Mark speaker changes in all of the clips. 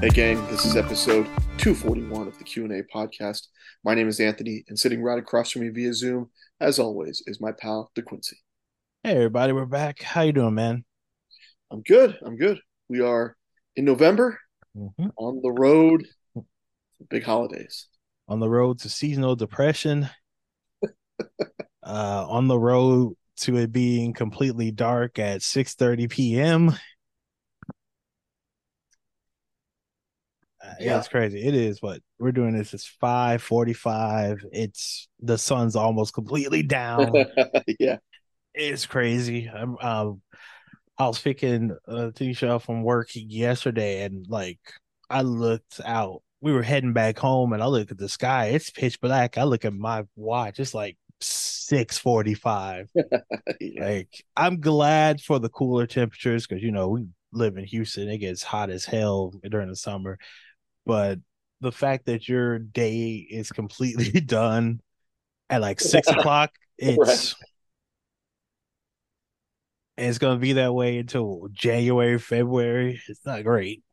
Speaker 1: Hey gang, this is episode 241 of the Q&A podcast. My name is Anthony, and sitting right across from me via Zoom, as always, is my pal DeQuiency.
Speaker 2: Hey everybody, we're back. How you doing, man?
Speaker 1: I'm good. I'm good. We are in November
Speaker 2: Mhm.
Speaker 1: on the road big holidays.
Speaker 2: On the road to seasonal depression. uh, on the road to it being completely dark at 6:30 p.m. yeah,
Speaker 1: Yeah.
Speaker 2: it's crazy. It is what we're doing. This is 5:45. It's the sun's almost completely down.
Speaker 1: yeah.
Speaker 2: it's crazy. I'm um I was picking uh Tisha from work yesterday and like I looked out. We were heading back home and I look at the sky. It's pitch black. I look at my watch. It's like 645.
Speaker 1: yeah.
Speaker 2: Like I'm glad for the cooler temperatures because you know we live in Houston. It gets hot as hell during the summer. But the fact that your day is completely done at like six o'clock, it's
Speaker 1: Right.
Speaker 2: it's gonna be that way until January, February. It's not great.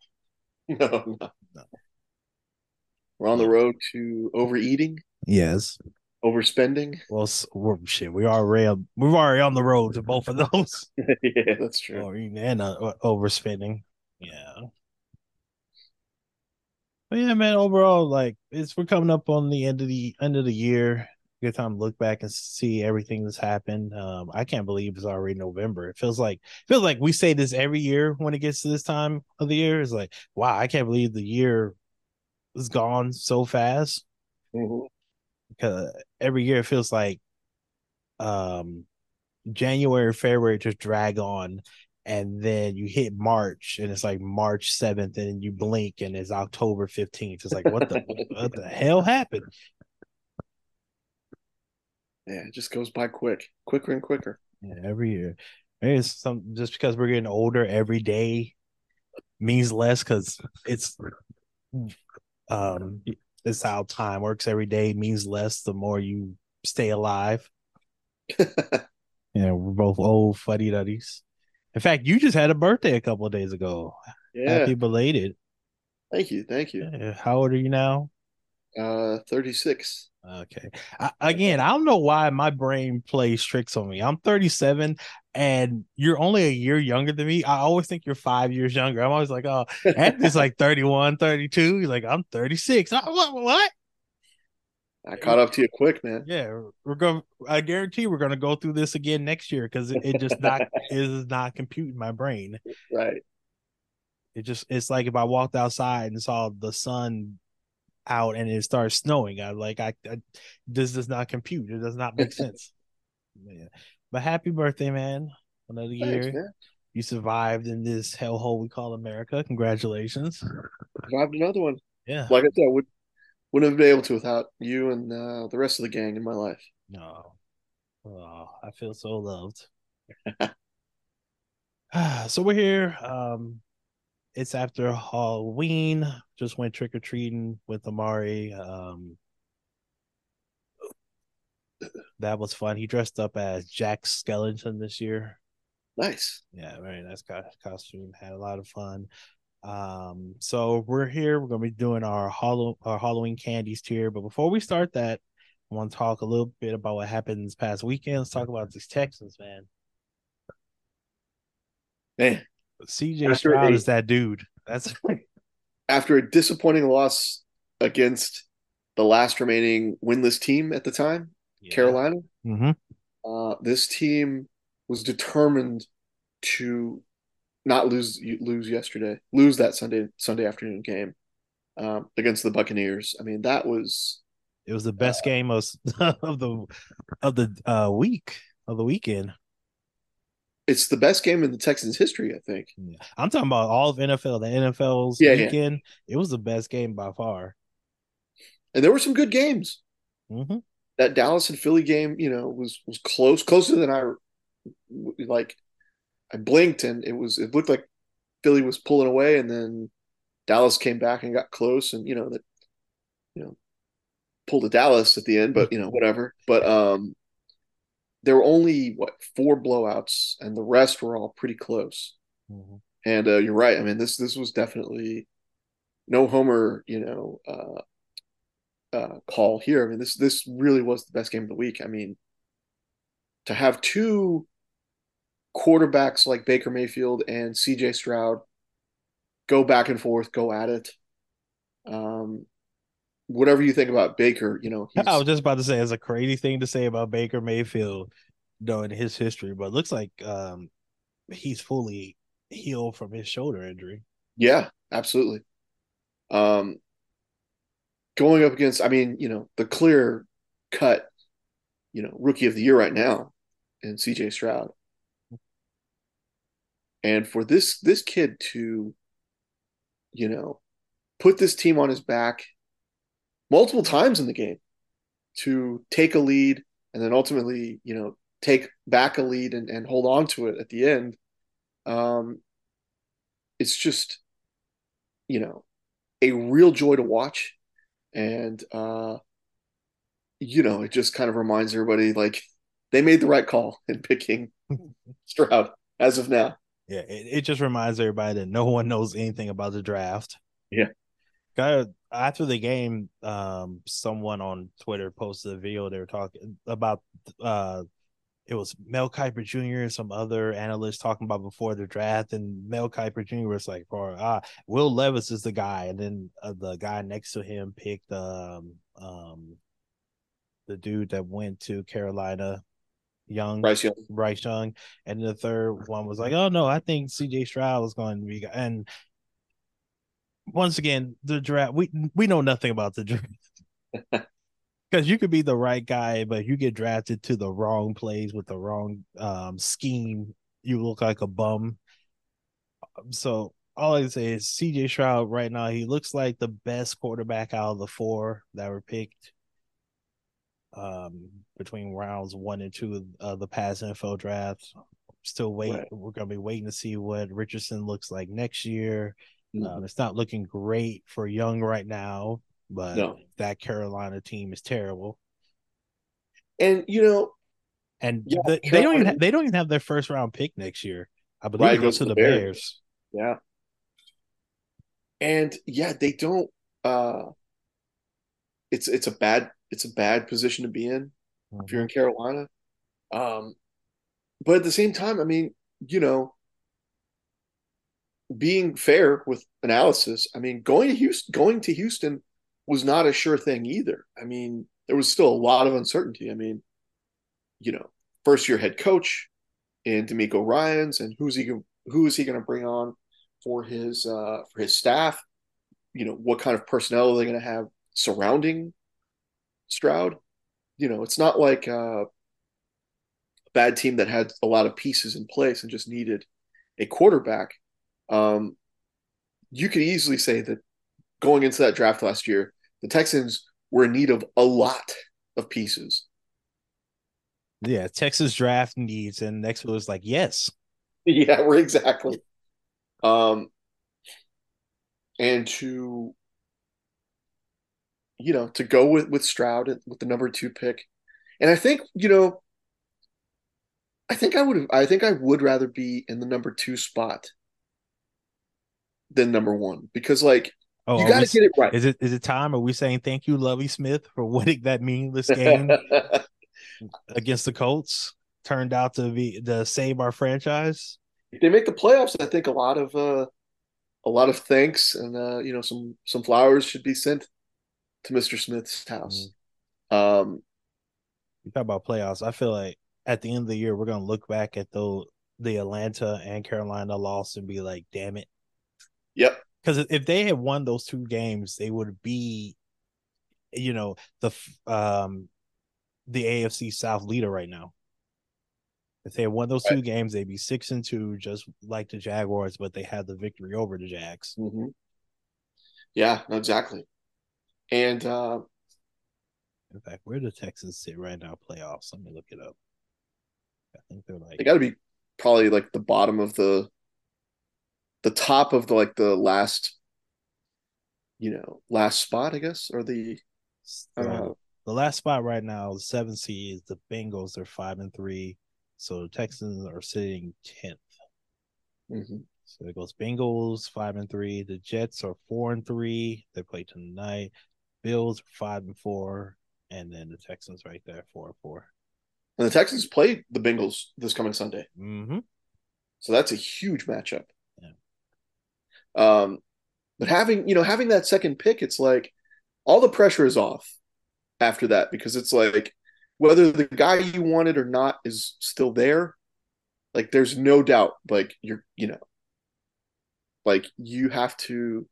Speaker 1: No, no. We're on the road to overeating,
Speaker 2: Yes.
Speaker 1: overspending.
Speaker 2: Well, shit, we already we're already on the road to both of those.
Speaker 1: yeah, that's true.
Speaker 2: or and uh, overspending. Yeah. But yeah, man. Overall, like it's we're coming up on the end of the end of the year. Good time to look back and see everything that's happened. Um, I can't believe it's already November. It feels like it feels like we say this every year when it gets to this time of the year. It's like, wow, I can't believe the year is gone so fast.
Speaker 1: Mhm.
Speaker 2: Because every year it feels like um January, February just drag on, and then you hit March, and it's like March seventh, and you blink, and it's October fifteenth. It's like what the what the hell happened?
Speaker 1: Yeah, it just goes by quick, quicker and quicker.
Speaker 2: Yeah, every year. Maybe it's some just because we're getting older every day means less because it's um it's how time works every day means less the more you stay alive. Yeah, we're both old fuddy duddies. In fact, you just had a birthday a couple of days ago.
Speaker 1: Yeah.
Speaker 2: Happy belated.
Speaker 1: Thank you. Thank you.
Speaker 2: How old are you now?
Speaker 1: Uh, 36.
Speaker 2: Okay. I, again, I don't know why my brain plays tricks on me. I'm 37 and you're only a year younger than me. I always think you're five years younger. I'm always like, oh, Anthony's like 31, 32. He's like, I'm 36. I, what? What?
Speaker 1: I caught up to you quick, man.
Speaker 2: Yeah, we're going. I guarantee we're going to go through this again next year because it, it just not is not computing my brain.
Speaker 1: Right.
Speaker 2: It just it's like if I walked outside and saw the sun out and it starts snowing. I like I, I this does not compute. It does not make sense. Yeah. But happy birthday, man. Another
Speaker 1: Thanks,
Speaker 2: year.
Speaker 1: man.
Speaker 2: You survived in this hellhole we call America. Congratulations.
Speaker 1: Survived another one.
Speaker 2: Yeah.
Speaker 1: Like I said, would, wouldn't have been able to without you and uh, the rest of the gang in my life.
Speaker 2: No. Oh, I feel so loved. so we're here. Um it's after Halloween. Just went trick or treating with Amari. Um that was fun. He dressed up as Jack Skellington this year.
Speaker 1: Nice.
Speaker 2: Yeah, very nice costume. Had a lot of fun. Um, so we're here. We're gonna be doing our Hallow our Halloween candies tier. But before we start that, I want to talk a little bit about what happened this past weekend. Let's talk about these Texans, man.
Speaker 1: Man,
Speaker 2: CJ Stroud is that dude. That's
Speaker 1: after a disappointing loss against the last remaining winless team at the time, Carolina,
Speaker 2: hmm
Speaker 1: uh, this team was determined to not lose lose yesterday, lose that Sunday Sunday afternoon game um, against the Buccaneers. I mean, that was
Speaker 2: It was the best game of of the of the uh week of the weekend.
Speaker 1: it's the best game in the Texans history, I think.
Speaker 2: Yeah. I'm talking about all of NFL, the NFL's
Speaker 1: Yeah, yeah.
Speaker 2: weekend. It was the best game by far.
Speaker 1: And there were some good games.
Speaker 2: hmm
Speaker 1: That Dallas and Philly game, you know, was was close, closer than I like. I blinked and it was it looked like Philly was pulling away, and then Dallas came back and got close, and you know that you know pulled a Dallas at the end, but you know whatever. But um, there were only what four blowouts, and the rest were all pretty close.
Speaker 2: Mhm.
Speaker 1: And uh, you're right. I mean, this this was definitely no homer, you know, uh, uh, call here. I mean, this this really was the best game of the week. I mean, to have two quarterbacks like Baker Mayfield and C.J. Stroud go back and forth, go at it. Um, whatever you think about Baker, you know, he's,
Speaker 2: I was just about to say it's a crazy thing to say about Baker Mayfield, knowing his history, but it looks like um, he's fully healed from his shoulder injury.
Speaker 1: yeah, absolutely. Um, going up against, I mean, you know, the clear cut, you know, rookie of the year right now in CJ Stroud. And for this this kid to, you know, put this team on his back multiple times in the game to take a lead and then ultimately, you know, take back a lead and, and hold on to it at the end. Um, it's just, you know, a real joy to watch. And, uh, you know, it just kind of reminds everybody like they made the right call in picking Stroud as of now.
Speaker 2: Yeah, it, it just reminds everybody that no one knows anything about the draft.
Speaker 1: Yeah.
Speaker 2: Got after the game, um, someone on Twitter posted a video. They were talking about uh, it was Mel Kiper Jr. and some other analysts talking about before the draft, and Mel Kiper Jr. was like, "For ah, Will Levis is the guy," and then uh, the guy next to him picked um um the dude that went to Carolina, Young
Speaker 1: Bryce Young.
Speaker 2: Bryce Young, and the third one was like, "Oh no, I think C.J. Stroud was going to be." And once again, the draft we we know nothing about the draft because you could be the right guy, but you get drafted to the wrong place with the wrong um, scheme, you look like a bum. So all I can say is C.J. Stroud right now he looks like the best quarterback out of the four that were picked um between rounds one and two of the past NFL drafts. Still waiting.
Speaker 1: Right.
Speaker 2: We're gonna be waiting to see what Richardson looks like next year.
Speaker 1: Mhm.
Speaker 2: Um, it's not looking great for Young right now, but
Speaker 1: No.
Speaker 2: that Carolina team is terrible.
Speaker 1: And you know,
Speaker 2: And
Speaker 1: Yeah,
Speaker 2: the, they don't even
Speaker 1: Carolina-
Speaker 2: ha- they don't even have their first round pick next year. I believe
Speaker 1: Right,
Speaker 2: it goes to the Bears.
Speaker 1: yeah. And yeah, they don't uh it's it's a bad it's a bad position to be in if you're in Carolina. Um but at the same time, I mean, you know, being fair with analysis, I mean, going to Houston going to Houston was not a sure thing either. I mean, there was still a lot of uncertainty. I mean, you know, first year head coach in DeMeco Ryans and who's he who is he going to bring on for his uh for his staff? You know, what kind of personnel are they going to have surrounding Stroud? You know, it's not like uh, a bad team that had a lot of pieces in place and just needed a quarterback. Um, you could easily say that going into that draft last year, the Texans were in need of a lot of pieces.
Speaker 2: Yeah, Texas draft needs, and next was like, yes,
Speaker 1: Yeah, we're exactly. Um, and to you know to go with with Stroud with the number two pick, and I think you know, I think I would I think I would rather be in the number two spot than number one because like
Speaker 2: oh,
Speaker 1: you got to get it right.
Speaker 2: Is it is it time? Are we saying thank you, Lovie Smith, for winning that meaningless game against the Colts? Turned out to be to save our franchise.
Speaker 1: if they make the playoffs, I think a lot of uh, a lot of thanks and uh, you know some some flowers should be sent to Mr. Smith's house. Um,
Speaker 2: You talk about playoffs. I feel like at the end of the year, we're gonna look back at the the Atlanta and Carolina loss and be like, damn it.
Speaker 1: yep,
Speaker 2: Because if they had won those two games, they would be, you know, the um the AFC South leader right now. If they had won those two right. games, they'd be six and two, just like the Jaguars, but they had the victory over the Jags.
Speaker 1: Mm-hmm. Yeah, exactly. And uh,
Speaker 2: in fact, where do Texans sit right now? Playoffs. Let me look it up. I think they're like
Speaker 1: they got to be probably like the bottom of the the top of the like the last you know last spot i guess or the
Speaker 2: uh, the last spot right now the seven seed is the bengals they're five and three so the texans are sitting 10th
Speaker 1: mm-hmm.
Speaker 2: so it goes bengals five and three the jets are four and three they play tonight bills five and four and then the texans right there four and four
Speaker 1: and the texans play the bengals this coming sunday
Speaker 2: mm-hmm.
Speaker 1: so that's a huge matchup
Speaker 2: yeah.
Speaker 1: um but having, you know, having that second pick, it's like all the pressure is off after that because it's like whether the guy you wanted or not is still there, like there's no doubt, like you're, you know, like you have to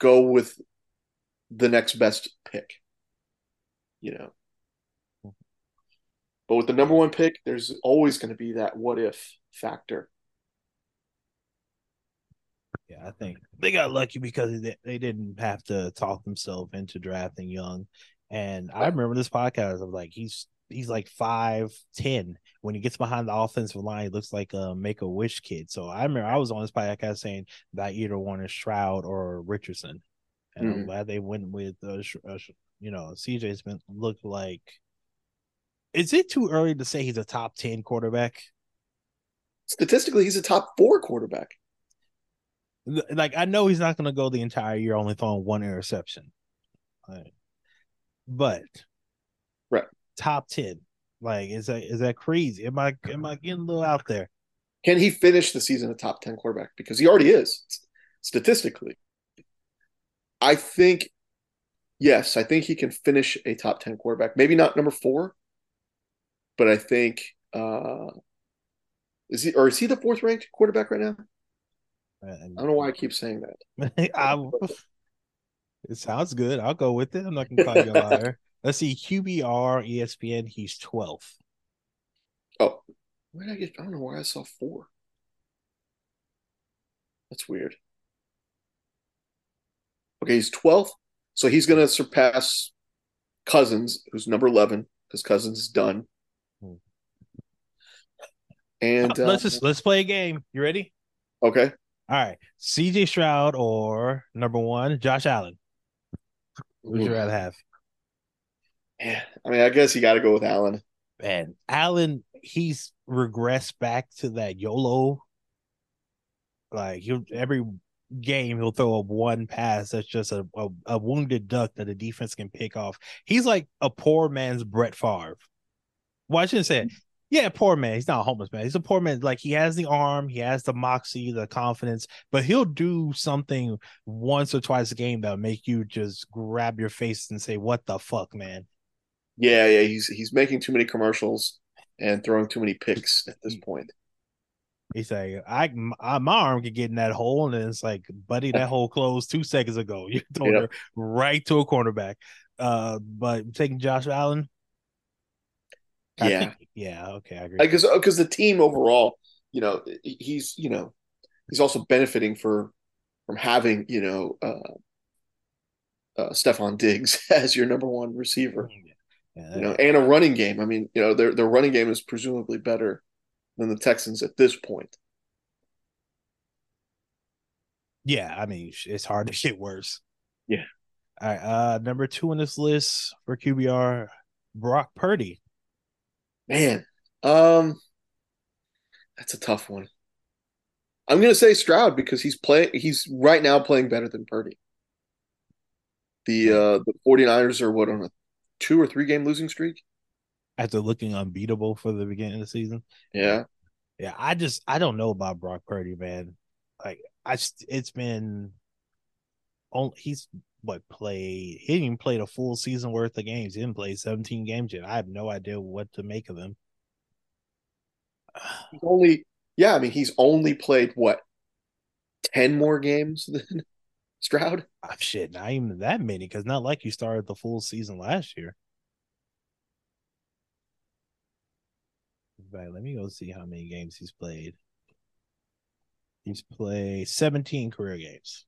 Speaker 1: go with the next best pick, you know. But with the number one pick, there's always going to be that what if factor.
Speaker 2: Yeah, I think they got lucky because they, didn't have to talk themselves into drafting Young. And I remember this podcast of like he's he's like five ten. When he gets behind the offensive line, he looks like a Make a Wish kid. So I remember I was on this podcast saying that either one is Stroud or Richardson, and mm-hmm. I'm glad they went with uh, uh, you know CJ's been looked like. Is it too early to say he's a top ten quarterback?
Speaker 1: Statistically, he's a top four quarterback
Speaker 2: like I know he's not going to go the entire year only throwing one interception, right. but
Speaker 1: right
Speaker 2: top ten. Like is that is that crazy? Am I am I getting a little out there?
Speaker 1: Can he finish the season a top ten quarterback? Because he already is statistically. I think yes, I think he can finish a top ten quarterback. Maybe not number four, but I think uh is he or is he the fourth ranked quarterback right now? I don't know why I keep saying that.
Speaker 2: it sounds good. I'll go with it. I'm not gonna call you a liar. Let's see, QBR, ESPN, he's 12th.
Speaker 1: Oh, where did I get? I don't know why I saw four. That's weird. Okay, he's 12th. So he's going to surpass Cousins, who's number 11, because Cousins is done. And
Speaker 2: let's uh, just let's play a game. You ready?
Speaker 1: Okay.
Speaker 2: All right, C.J. Stroud or number one, Josh Allen. Who'd you rather have?
Speaker 1: Yeah, I mean, I guess you got to go with Allen.
Speaker 2: Man, Allen, he's regressed back to that YOLO. Like he'll every game he'll throw a one pass that's just a, a, a wounded duck that the defense can pick off. He's like a poor man's Brett Favre. Well, I shouldn't say it. Yeah, poor man. He's not a homeless man. He's a poor man. Like he has the arm, he has the moxie, the confidence, but he'll do something once or twice a game that'll make you just grab your face and say, "What the fuck, man?"
Speaker 1: Yeah, yeah. He's he's making too many commercials and throwing too many picks at this point.
Speaker 2: He's like, I, I my arm could get in that hole, and it's like, buddy, that hole closed two seconds ago. You throw yep. right to a cornerback. Uh, but taking Josh Allen,
Speaker 1: yeah, think,
Speaker 2: yeah, okay, I agree.
Speaker 1: Because because the team overall, you know, he's you know he's also benefiting for from having you know uh, uh Stefon Diggs as your number one receiver, mm, yeah. you know, and a running game. I mean, you know, their their running game is presumably better than the Texans at this point.
Speaker 2: Yeah, I mean, it's hard to get worse.
Speaker 1: Yeah.
Speaker 2: All right, uh, number two on this list for QBR, Brock Purdy.
Speaker 1: Man, um, that's a tough one. I'm gonna say Stroud because he's playing. He's right now playing better than Purdy. The uh the 49ers are what on a two or three game losing streak
Speaker 2: after looking unbeatable for the beginning of the season.
Speaker 1: Yeah,
Speaker 2: yeah. I just I don't know about Brock Purdy, man. Like I, it's been. Only he's what played he didn't even play a full season worth of games. He didn't play 17 games yet. I have no idea what to make of him.
Speaker 1: He's only yeah, I mean he's only played what 10 more games than Stroud?
Speaker 2: Oh, shit, not even that many, because not like you started the full season last year. Back. Let me go see how many games he's played. He's played 17 career games.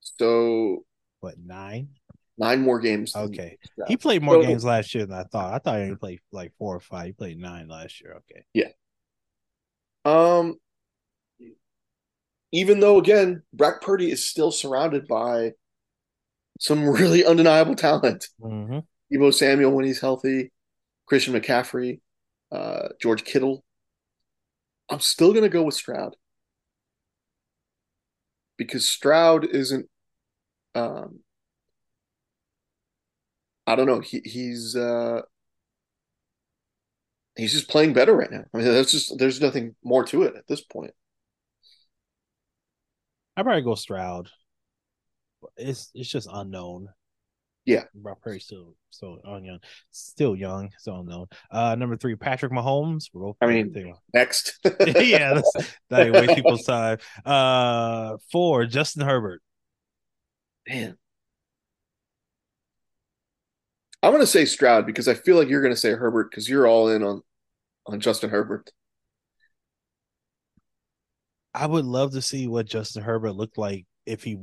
Speaker 1: So
Speaker 2: What, nine?
Speaker 1: nine more games. than
Speaker 2: Okay. He played more
Speaker 1: So-
Speaker 2: games last year than I thought. I thought he only played like four or five. He played nine last year. Okay. Yeah.
Speaker 1: Um, even though again, Brock Purdy is still surrounded by some really undeniable talent.
Speaker 2: Mm-hmm.
Speaker 1: Deebo Samuel when he's healthy, Christian McCaffrey, uh, George Kittle. I'm still gonna go with Stroud because Stroud isn't. Um, I don't know. He he's uh, he's just playing better right now. I mean, that's just there's nothing more to it at this point.
Speaker 2: I'd probably go Stroud. It's it's just unknown.
Speaker 1: Yeah.
Speaker 2: Brock still still on young, still young, still unknown. Uh, number three, Patrick Mahomes. We're
Speaker 1: I mean, Next,
Speaker 2: yeah, that's, that ain't waste people's time. Uh, four, Justin Herbert.
Speaker 1: man. I'm gonna say Stroud because I feel like you're gonna say Herbert because you're all in on on Justin Herbert.
Speaker 2: I would love to see what Justin Herbert looked like if he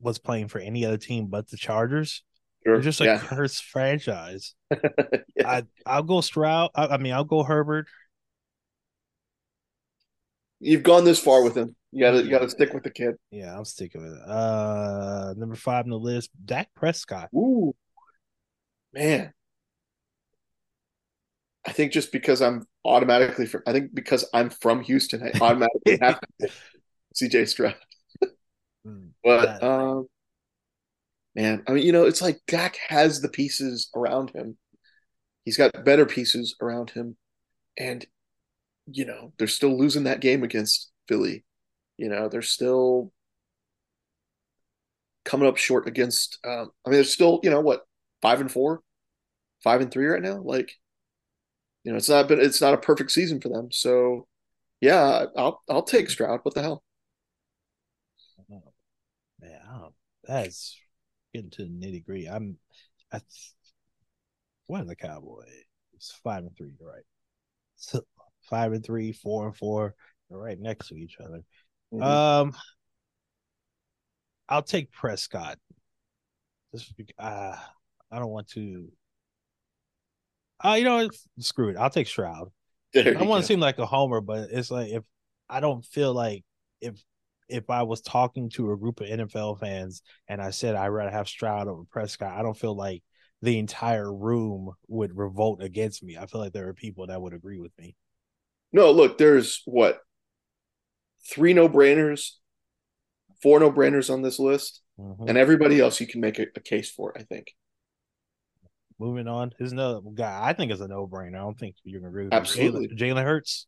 Speaker 2: was playing for any other team but the Chargers. They're just a
Speaker 1: yeah.
Speaker 2: cursed franchise.
Speaker 1: Yeah.
Speaker 2: I I'll go Stroud. I, I mean, I'll go Herbert.
Speaker 1: You've gone this far with him. You gotta you gotta stick with the kid.
Speaker 2: Yeah, I'm sticking with it. Uh, number five on the list, Dak Prescott.
Speaker 1: Ooh, man. I think just because I'm automatically from, I think because I'm from Houston, I automatically have to CJ Stroud.
Speaker 2: Mm,
Speaker 1: But um, man, I mean, you know, it's like Dak has the pieces around him. He's got better pieces around him, and you know they're still losing that game against Philly. You know they're still coming up short against. Um, I mean, they're still you know what five and four, five and three right now. Like, you know, it's not been it's not a perfect season for them. So, yeah, I'll I'll take Stroud. What the hell?
Speaker 2: Man, that's getting to the nitty gritty. I'm, I, what are the Cowboys? It's five and three, you're right? So five and three, four and four, they're right next to each other.
Speaker 1: Mhm.
Speaker 2: Um, I'll take Prescott. Just bec- uh, I don't want to. Uh, you know, what? screw it. I'll take Stroud. I want to seem like a homer, but it's like if I don't feel like if if I was talking to a group of NFL fans and I said I'd rather have Stroud over Prescott, I don't feel like the entire room would revolt against me. I feel like there are people that would agree with me.
Speaker 1: No, look, there's what three no brainers, four no brainers on this list,
Speaker 2: Mhm.
Speaker 1: and everybody else you can make a, a case for. I think
Speaker 2: Moving on, there's another guy I think is a no brainer. I don't think you're gonna agree with
Speaker 1: Absolutely.
Speaker 2: Jalen Hurts.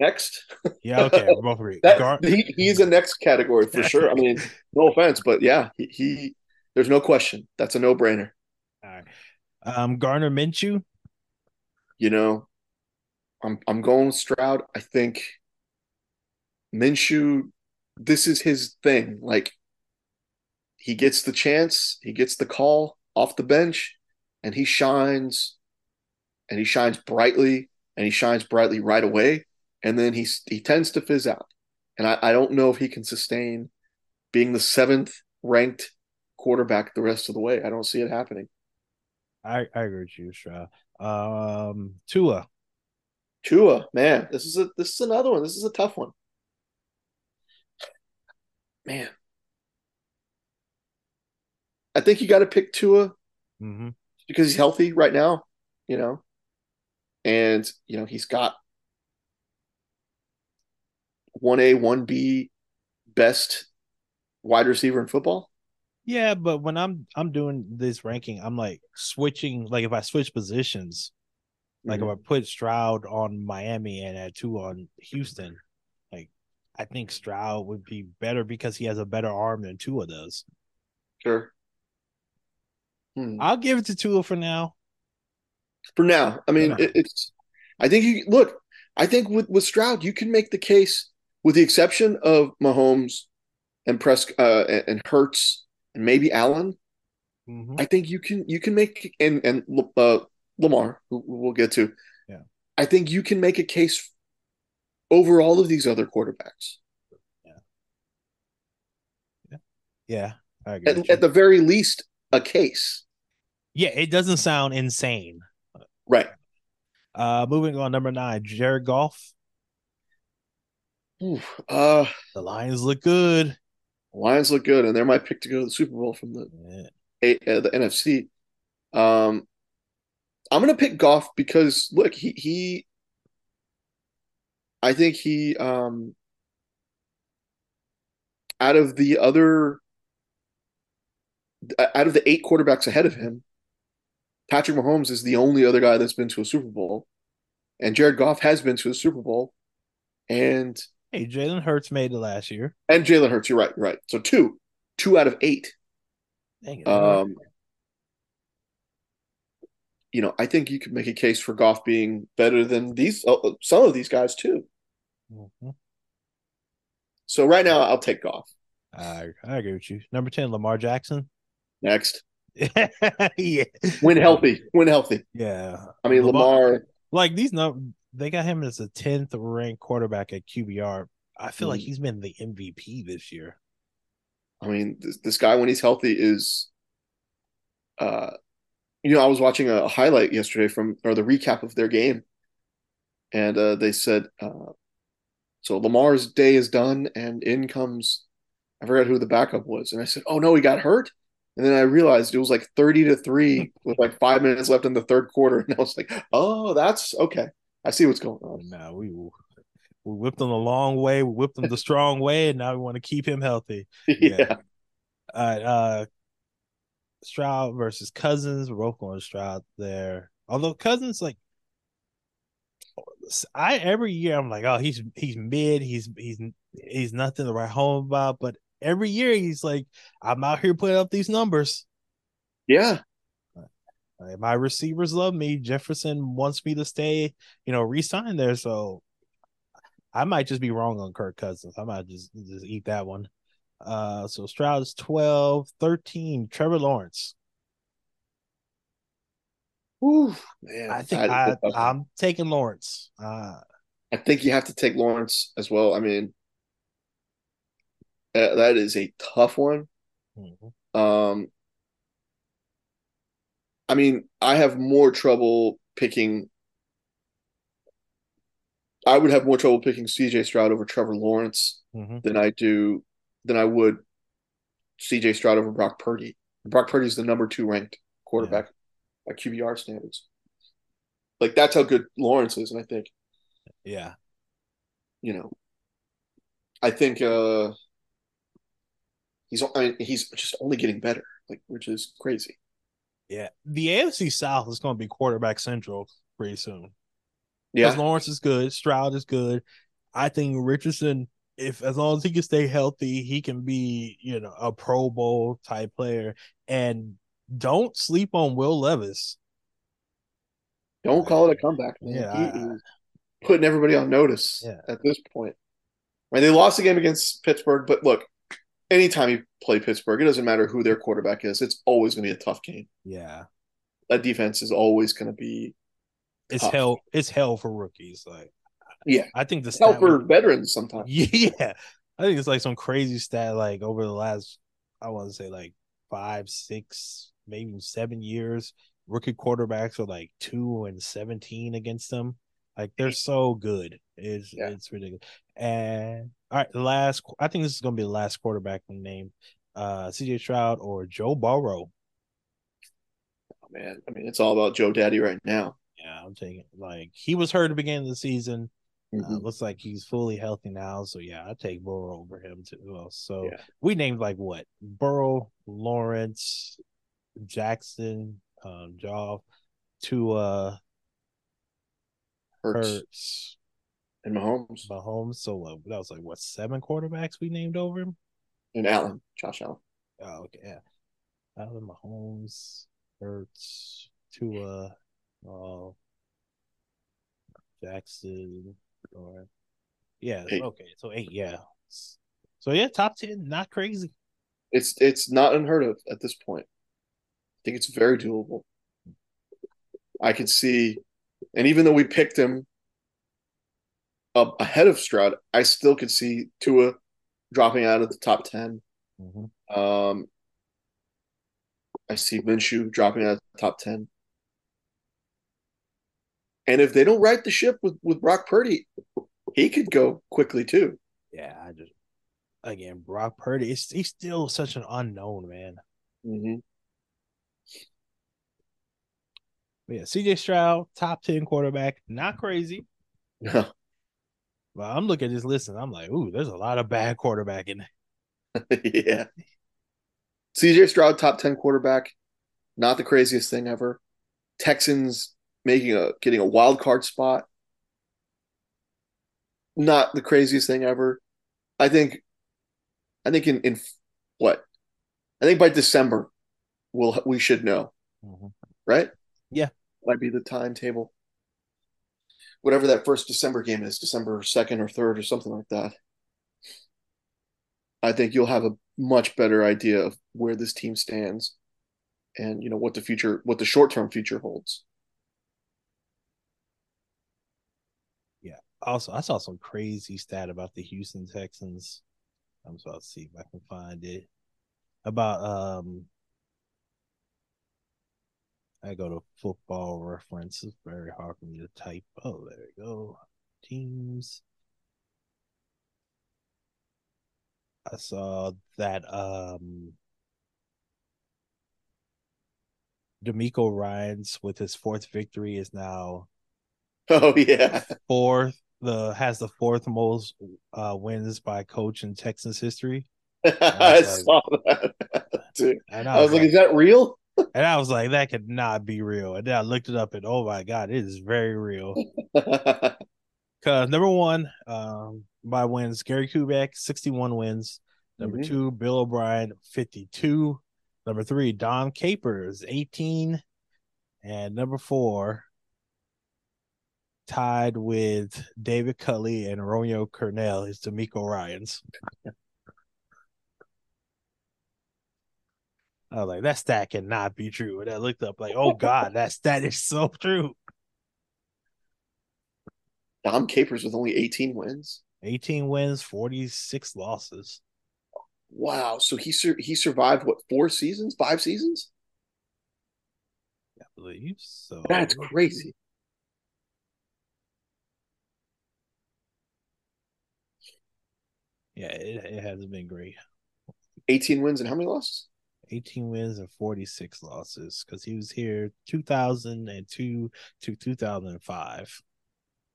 Speaker 1: Next
Speaker 2: Yeah, okay, we both agree.
Speaker 1: that
Speaker 2: Gar-
Speaker 1: he, he's a next category for sure. I mean, no offense, but yeah, he, he there's no question that's a no brainer.
Speaker 2: All right. Um, Gardner Minshew.
Speaker 1: You know, I'm I'm going with Stroud. I think Minshew, this is his thing. Like he gets the chance, he gets the call off the bench, and he shines, and he shines brightly, and he shines brightly right away, and then he he tends to fizz out. And I, I don't know if he can sustain being the seventh ranked quarterback the rest of the way. I don't see it happening.
Speaker 2: I, I agree with you, Stroud. Um, Tua.
Speaker 1: Tua, man, this is a this is another one. This is a tough one. Man. I think you got to pick Tua
Speaker 2: Mm-hmm.
Speaker 1: because he's healthy right now, you know. And, you know, he's got 1A, 1B best wide receiver in football.
Speaker 2: Yeah, but when I'm I'm doing this ranking, I'm like switching. Like if I switch positions, like
Speaker 1: Mhm.
Speaker 2: if I put Stroud on Miami and at two on Houston, like I think Stroud would be better because he has a better arm than Tua does.
Speaker 1: Sure. Hmm.
Speaker 2: I'll give it to Tua for now.
Speaker 1: For now, I mean, it, it's. I think you look. I think with with Stroud, you can make the case, with the exception of Mahomes and Pres uh, and, Hurts and maybe Allen.
Speaker 2: Mhm.
Speaker 1: I think you can you can make and and uh, Lamar, who we'll get to.
Speaker 2: Yeah.
Speaker 1: I think you can make a case over all of these other quarterbacks.
Speaker 2: Yeah, I agree.
Speaker 1: At, at the very least, a case.
Speaker 2: yeah, it doesn't sound insane.
Speaker 1: Right.
Speaker 2: Uh, moving on, number nine, Jared Goff.
Speaker 1: Ooh, uh,
Speaker 2: The Lions look good.
Speaker 1: Lions look good, and they're my pick to go to the Super Bowl from the
Speaker 2: Yeah.
Speaker 1: A- uh, the NFC. Um, I'm gonna pick Goff because look, he he. I think he um. Out of the other, out of the eight quarterbacks ahead of him, Patrick Mahomes is the only other guy that's been to a Super Bowl, and Jared Goff has been to a Super Bowl, and
Speaker 2: Hey, Jalen Hurts made it last year.
Speaker 1: and Jalen Hurts. You're right, you're right. So two, two out of eight.
Speaker 2: Dang it.
Speaker 1: Um, you know, I think you could make a case for Goff being better than these uh, some of these guys too.
Speaker 2: Mhm.
Speaker 1: So right now, I'll take Goff.
Speaker 2: I, I agree with you. Number 10, Lamar Jackson.
Speaker 1: Next,
Speaker 2: yeah.
Speaker 1: win healthy, win healthy.
Speaker 2: Yeah.
Speaker 1: I mean, Lamar.
Speaker 2: like these no they got him as a 10th ranked quarterback at QBR. I feel like
Speaker 1: Mhm.
Speaker 2: he's been the MVP this year.
Speaker 1: I mean, this, this guy when he's healthy is. Uh, you know, I was watching a highlight yesterday from or the recap of their game, and uh, they said, uh, so Lamar's day is done, and in comes, I forgot who the backup was, and I said, oh no, he got hurt, and then I realized it was like thirty to three with like five minutes left in the third quarter, and I was like, oh, that's okay, I see what's going on.
Speaker 2: Now we we whipped him the long way, we whipped him the strong way, and now we want to keep him healthy.
Speaker 1: yeah.
Speaker 2: All right, uh Stroud versus Cousins. We're both going Stroud there. Although Cousins, like I every year I'm like, oh, he's he's mid, he's he's he's nothing to write home about. But every year he's like, I'm out here putting up these numbers.
Speaker 1: yeah,
Speaker 2: my receivers love me. Jefferson wants me to stay, you know, resign there. So I might just be wrong on Kirk Cousins. I might just just eat that one. Uh so Stroud is 12, 13, Trevor Lawrence.
Speaker 1: Whew, man,
Speaker 2: I think I,
Speaker 1: a.
Speaker 2: I'm taking Lawrence. Uh
Speaker 1: I think you have to take Lawrence as well. I mean, uh, that is a tough one.
Speaker 2: mhm.
Speaker 1: Um, I mean, I have more trouble picking. I would have more trouble picking C.J. Stroud over Trevor Lawrence
Speaker 2: Mhm.
Speaker 1: than I do than I would C.J. Stroud over Brock Purdy. Brock Purdy is the number two ranked quarterback by QBR standards. Like that's how good Lawrence is, and I think
Speaker 2: yeah.
Speaker 1: you know, I think uh he's I mean, he's just only getting better, like which is crazy.
Speaker 2: Yeah. The AFC South is going to be quarterback central pretty soon.
Speaker 1: Yeah,
Speaker 2: Because Lawrence is good, Stroud is good. I think Richardson, if as long as he can stay healthy, he can be, you know, a Pro Bowl type player. And don't sleep on Will Levis.
Speaker 1: don't call it a comeback, man.
Speaker 2: Yeah,
Speaker 1: he
Speaker 2: I-
Speaker 1: putting everybody on notice
Speaker 2: Yeah.
Speaker 1: at this point. Right, they lost the game against Pittsburgh, but look, anytime you play Pittsburgh, it doesn't matter who their quarterback is. It's always going to be a tough game.
Speaker 2: Yeah.
Speaker 1: That defense is always going to be
Speaker 2: It's
Speaker 1: Tough.
Speaker 2: hell. It's hell for rookies. Like,
Speaker 1: Yeah.
Speaker 2: I think the
Speaker 1: hell for veterans sometimes.
Speaker 2: Yeah, I think it's like some crazy stat. Like over the last, I want to say like five, six, maybe seven years, rookie quarterbacks are like two and seventeen against them. Like they're so good. It's
Speaker 1: Yeah.
Speaker 2: it's ridiculous. And all right, last. I think this is gonna be the last quarterback we name. Uh, C.J. Stroud or Joe Burrow.
Speaker 1: Oh, man, I mean, it's all about Joe Daddy right now.
Speaker 2: Yeah, I'm taking like he was hurt at the beginning of the season. Uh,
Speaker 1: Mhm.
Speaker 2: looks like he's fully healthy now. So yeah, I take Burrow over him too. Well, so
Speaker 1: Yeah.
Speaker 2: we named like what? Burrow, Lawrence, Jackson, um, Jaw, Tua,
Speaker 1: Hurts
Speaker 2: Hurts,
Speaker 1: and Mahomes
Speaker 2: Mahomes. So uh, that was like what seven quarterbacks we named over him?
Speaker 1: and Allen, Josh Allen.
Speaker 2: Oh, okay. Yeah. Allen Mahomes, Hurts, Tua, uh, Jackson, or yeah,
Speaker 1: Eight.
Speaker 2: okay, so eight, yeah. So yeah, top ten, not crazy.
Speaker 1: It's it's not unheard of at this point. I think it's very doable. I could see And even though we picked him up ahead of Stroud, I still could see Tua dropping out of the top 10. Mm-hmm. Um, I see Minshew dropping out of the top 10. And if they don't right the ship with, with Brock Purdy, he could go quickly too.
Speaker 2: Yeah, I just again Brock Purdy. It's, he's still such an unknown man. Mm-hmm. yeah, CJ Stroud, top ten quarterback, not crazy. Yeah. But I'm looking at this list and I'm like, ooh, there's a lot of bad quarterback in
Speaker 1: there. yeah. CJ Stroud, top ten quarterback, not the craziest thing ever. Texans making a getting a wild card spot, not the craziest thing ever. I think, I think in in what, I think by December, we'll we should know, mm-hmm. right?
Speaker 2: Yeah,
Speaker 1: might be the timetable. Whatever that first December game is, December second or third or something like that. I think you'll have a much better idea of where this team stands, and you know what the future, what the short term future holds. Yeah.
Speaker 2: Also I saw some crazy stat about the Houston Texans. I'm about to see if I can find it. About um I go to football reference. It's very hard for me to type. Oh, there we go. Teams. I saw that um DeMeco Ryans with his fourth victory is now
Speaker 1: Oh yeah.
Speaker 2: Fourth the has the fourth most uh, wins by coach in Texas history.
Speaker 1: I, I saw that. And I, I was, like, like, "Is that real?"
Speaker 2: And I was like, "That could not be real." And then I looked it up, and oh my god, it is very real. Because number one, um, by wins, Gary Kubiak, sixty-one wins. Number mm-hmm. two, Bill O'Brien, fifty-two. Number three, Dom Capers, eighteen. And number four, tied with David Culley and Romeo Crennel is DeMeco Ryans. I was like, that stat cannot be true. And I looked up like, oh God, that stat is so true.
Speaker 1: Dom Capers with only 18 wins.
Speaker 2: 18 wins, 46 losses.
Speaker 1: Wow. So he sur- he survived what four seasons, five seasons?
Speaker 2: I believe so.
Speaker 1: That's crazy.
Speaker 2: Yeah, it, it hasn't been great.
Speaker 1: 18 wins and how many losses?
Speaker 2: 18 wins and 46 losses because he was here 2002 to 2005.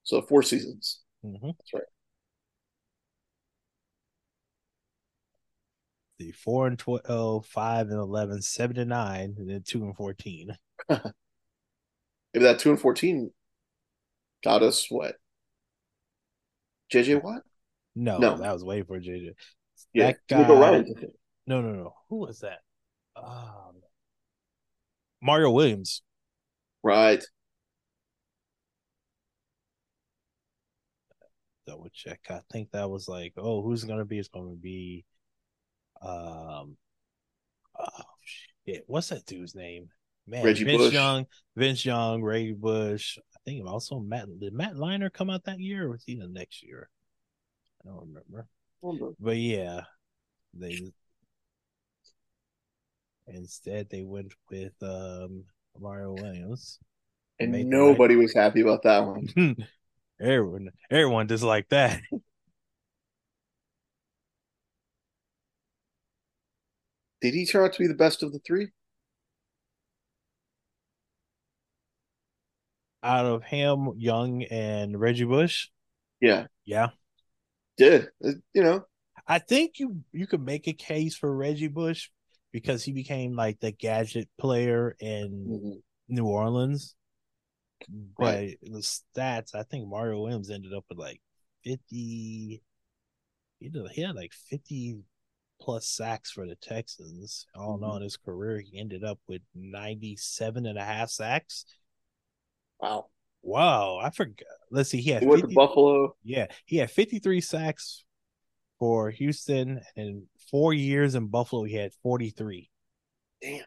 Speaker 1: So four seasons.
Speaker 2: Mm-hmm.
Speaker 1: That's right.
Speaker 2: The four and 12, five and 11, seven and nine, and then two and 14.
Speaker 1: if that two and 14 got us what? JJ Watt?
Speaker 2: No, no, that was way for JJ.
Speaker 1: Yeah, that guy, go Ryan.
Speaker 2: No, no, no. Who was that? Um, Mario Williams.
Speaker 1: Right.
Speaker 2: Double check. I think that was like, oh, who's gonna be? It's gonna be, um, oh shit, what's that dude's name? Man, Reggie Vince Bush. Young, Vince Young, Ray Bush. I think also Matt. Did Matt Leinart come out that year, or was he the next year? I don't remember. remember. But yeah, they instead they went with um, Mario Williams.
Speaker 1: And nobody was happy about that one.
Speaker 2: everyone, everyone disliked that.
Speaker 1: Did he turn out to be the best of the three?
Speaker 2: Out of him, Young, and Reggie Bush.
Speaker 1: Yeah.
Speaker 2: Yeah
Speaker 1: did. You know,
Speaker 2: I think you you could make a case for Reggie Bush because he became like the gadget player in mm-hmm. New Orleans. But right. the stats, I think Mario Williams ended up with like fifty. He did, he had like fifty plus sacks for the Texans. All mm-hmm. in all, in his career, he ended up with 97 and a half sacks.
Speaker 1: Wow.
Speaker 2: Wow, I forgot. Let's see. He had
Speaker 1: he went to Buffalo.
Speaker 2: Yeah, he had 53 sacks for Houston, and four years in Buffalo, he had 43.
Speaker 1: Damn.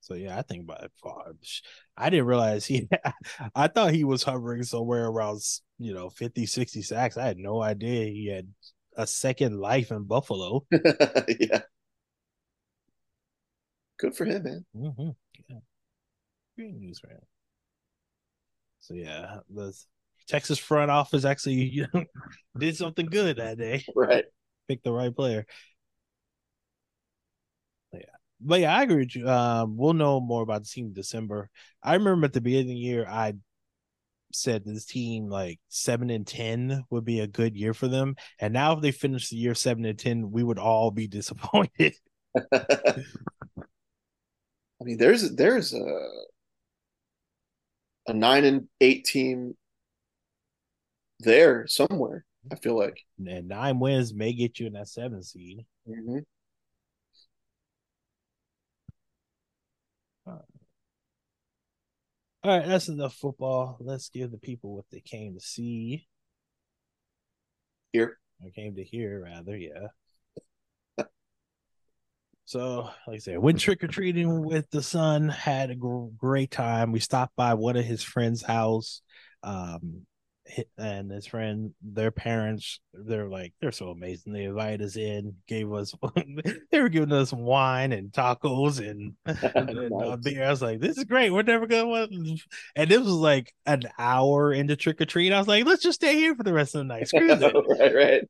Speaker 2: So yeah, I think by far, I didn't realize he. I thought he was hovering somewhere around you know 50, 60 sacks. I had no idea he had a second life in Buffalo.
Speaker 1: yeah, good for him, man.
Speaker 2: Mm-hmm. Yeah. Great news for him. So yeah, the Texas front office actually you know, did something good that day.
Speaker 1: Right.
Speaker 2: Picked the right player. Yeah. But yeah, I agree with you. Um, we'll know more about the team in December. I remember at the beginning of the year, I said this team like seven and ten would be a good year for them. And now if they finish the year seven and ten, we would all be disappointed.
Speaker 1: I mean, there's there's a a nine and eight team there somewhere. I feel like
Speaker 2: and nine wins may get you in that seven seed.
Speaker 1: Mm-hmm.
Speaker 2: All right, that's enough football. Let's give the people what they came to see.
Speaker 1: Here.
Speaker 2: I came to hear, rather, yeah. So, like I said, went trick or treating with the son, had a gr- great time. We stopped by one of his friend's house. Um, and his friend, their parents, they're like, they're so amazing. They invited us in, gave us, they were giving us wine and tacos and, and uh, beer. I was like, this is great. We're never going to, and this was like an hour into trick or treat. I was like, let's just stay here for the rest of the night. Screw
Speaker 1: right, right.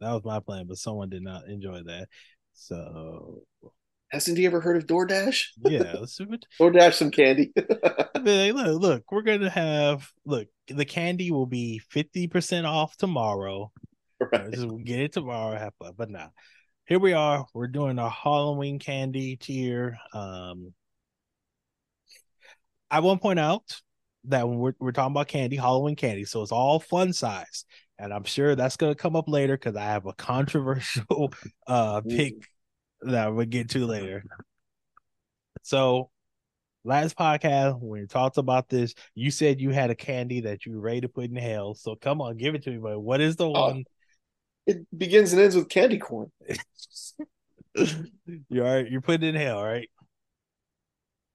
Speaker 2: That was my plan, but someone did not enjoy that. So
Speaker 1: Hasn't he ever heard of DoorDash?
Speaker 2: Yeah, let's do it.
Speaker 1: DoorDash some candy.
Speaker 2: like, look, look, we're gonna have look. The candy will be fifty percent off tomorrow. Right. Just get it tomorrow. Have fun, but now here we are. We're doing our Halloween candy tier. Um, I want to point out that when we're, we're talking about candy, Halloween candy, so it's all fun size, and I'm sure that's gonna come up later because I have a controversial uh pick that we'll get to later. So, last podcast when we talked about this, you said you had a candy that you were ready to put in hell. So come on, give it to me. But what is the uh, one?
Speaker 1: It begins and ends with candy corn.
Speaker 2: you are you're putting it in hell, right?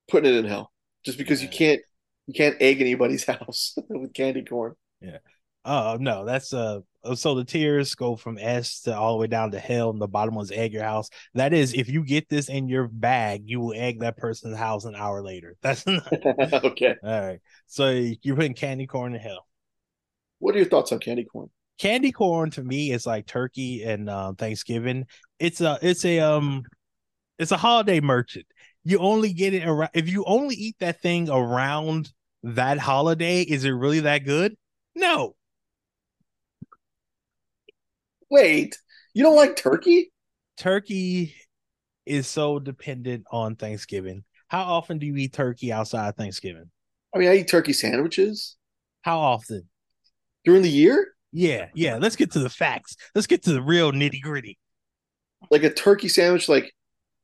Speaker 1: Putting it in hell, just because yeah. you can't you can't egg anybody's house with candy corn.
Speaker 2: Yeah. Oh no, that's uh so the tiers go from S to all the way down to hell, and the bottom one's egg your house. That is, if you get this in your bag, you will egg that person's house an hour later. That's not...
Speaker 1: okay.
Speaker 2: All right. So you're putting candy corn in hell.
Speaker 1: What are your thoughts on candy corn?
Speaker 2: Candy corn to me is like turkey and uh, Thanksgiving. It's a it's a um it's a holiday merchant. You only get it around if you only eat that thing around that holiday. Is it really that good? No,
Speaker 1: Wait, you don't like turkey?
Speaker 2: Turkey is so dependent on Thanksgiving. How often do you eat turkey outside Thanksgiving?
Speaker 1: I mean, I eat turkey sandwiches.
Speaker 2: How often?
Speaker 1: During the year?
Speaker 2: Yeah, yeah. Let's get to the facts. Let's get to the real nitty gritty.
Speaker 1: Like a turkey sandwich, like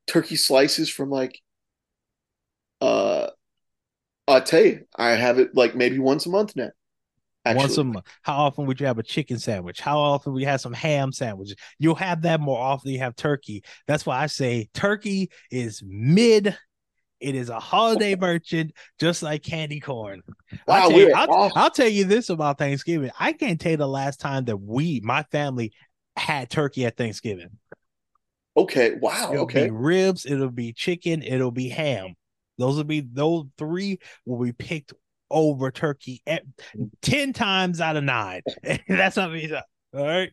Speaker 1: turkey slices from like uh I'll tell you, I have it like maybe once a month now.
Speaker 2: Actually. Once a month. How often would you have a chicken sandwich? How often would you have some ham sandwiches? You'll have that more often you have turkey. That's why I say turkey is mid. It is a holiday merchant, just like candy corn. Wow, I'll, tell you, I'll, I'll tell you this about Thanksgiving. I can't tell you the last time that we, my family, had turkey at Thanksgiving.
Speaker 1: Okay. Wow.
Speaker 2: It'll
Speaker 1: okay.
Speaker 2: Be ribs. It'll be chicken. It'll be ham. Those will be those three will be picked over turkey at, 10 times out of nine. That's not me. All right.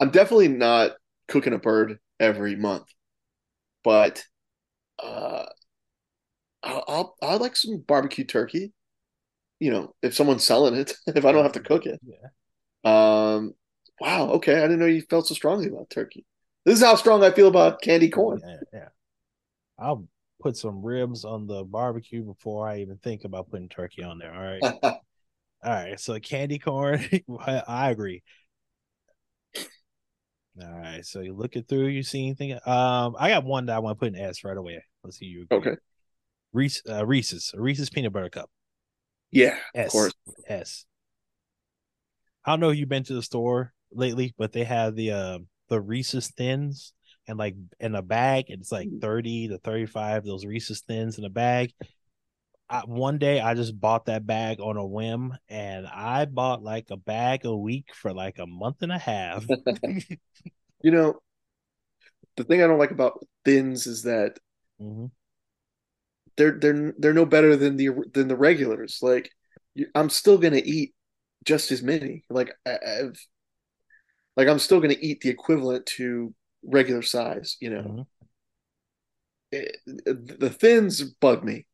Speaker 1: I'm definitely not cooking a bird every month, but uh, I'll, I'll, i like some barbecue turkey. You know, if someone's selling it, if I don't have to cook it.
Speaker 2: Yeah.
Speaker 1: Um. Wow. Okay. I didn't know you felt so strongly about turkey. This is how strong I feel about candy corn.
Speaker 2: Yeah. yeah. I'll put some ribs on the barbecue before I even think about putting turkey on there. All right. all right. So candy corn, I agree. All right. So you look it through, you see anything? Um, I got one that I want to put in S right away. Let's see you.
Speaker 1: Agree. Okay.
Speaker 2: Reese, uh, Reese's, Reese's peanut butter cup.
Speaker 1: Yeah,
Speaker 2: S,
Speaker 1: of course.
Speaker 2: S. I don't know if you've been to the store lately, but they have the uh the Reese's thins and like in a bag, and it's like 30 to 35 those Reese's thins in a bag. I, one day I just bought that bag on a whim and I bought like a bag a week for like a month and a half.
Speaker 1: you know, the thing I don't like about thins is that mm-hmm. they're they're they're no better than the than the regulars. Like I'm still gonna eat just as many. Like I've like I'm still gonna eat the equivalent to regular size. You know, mm-hmm. it, the thins bug me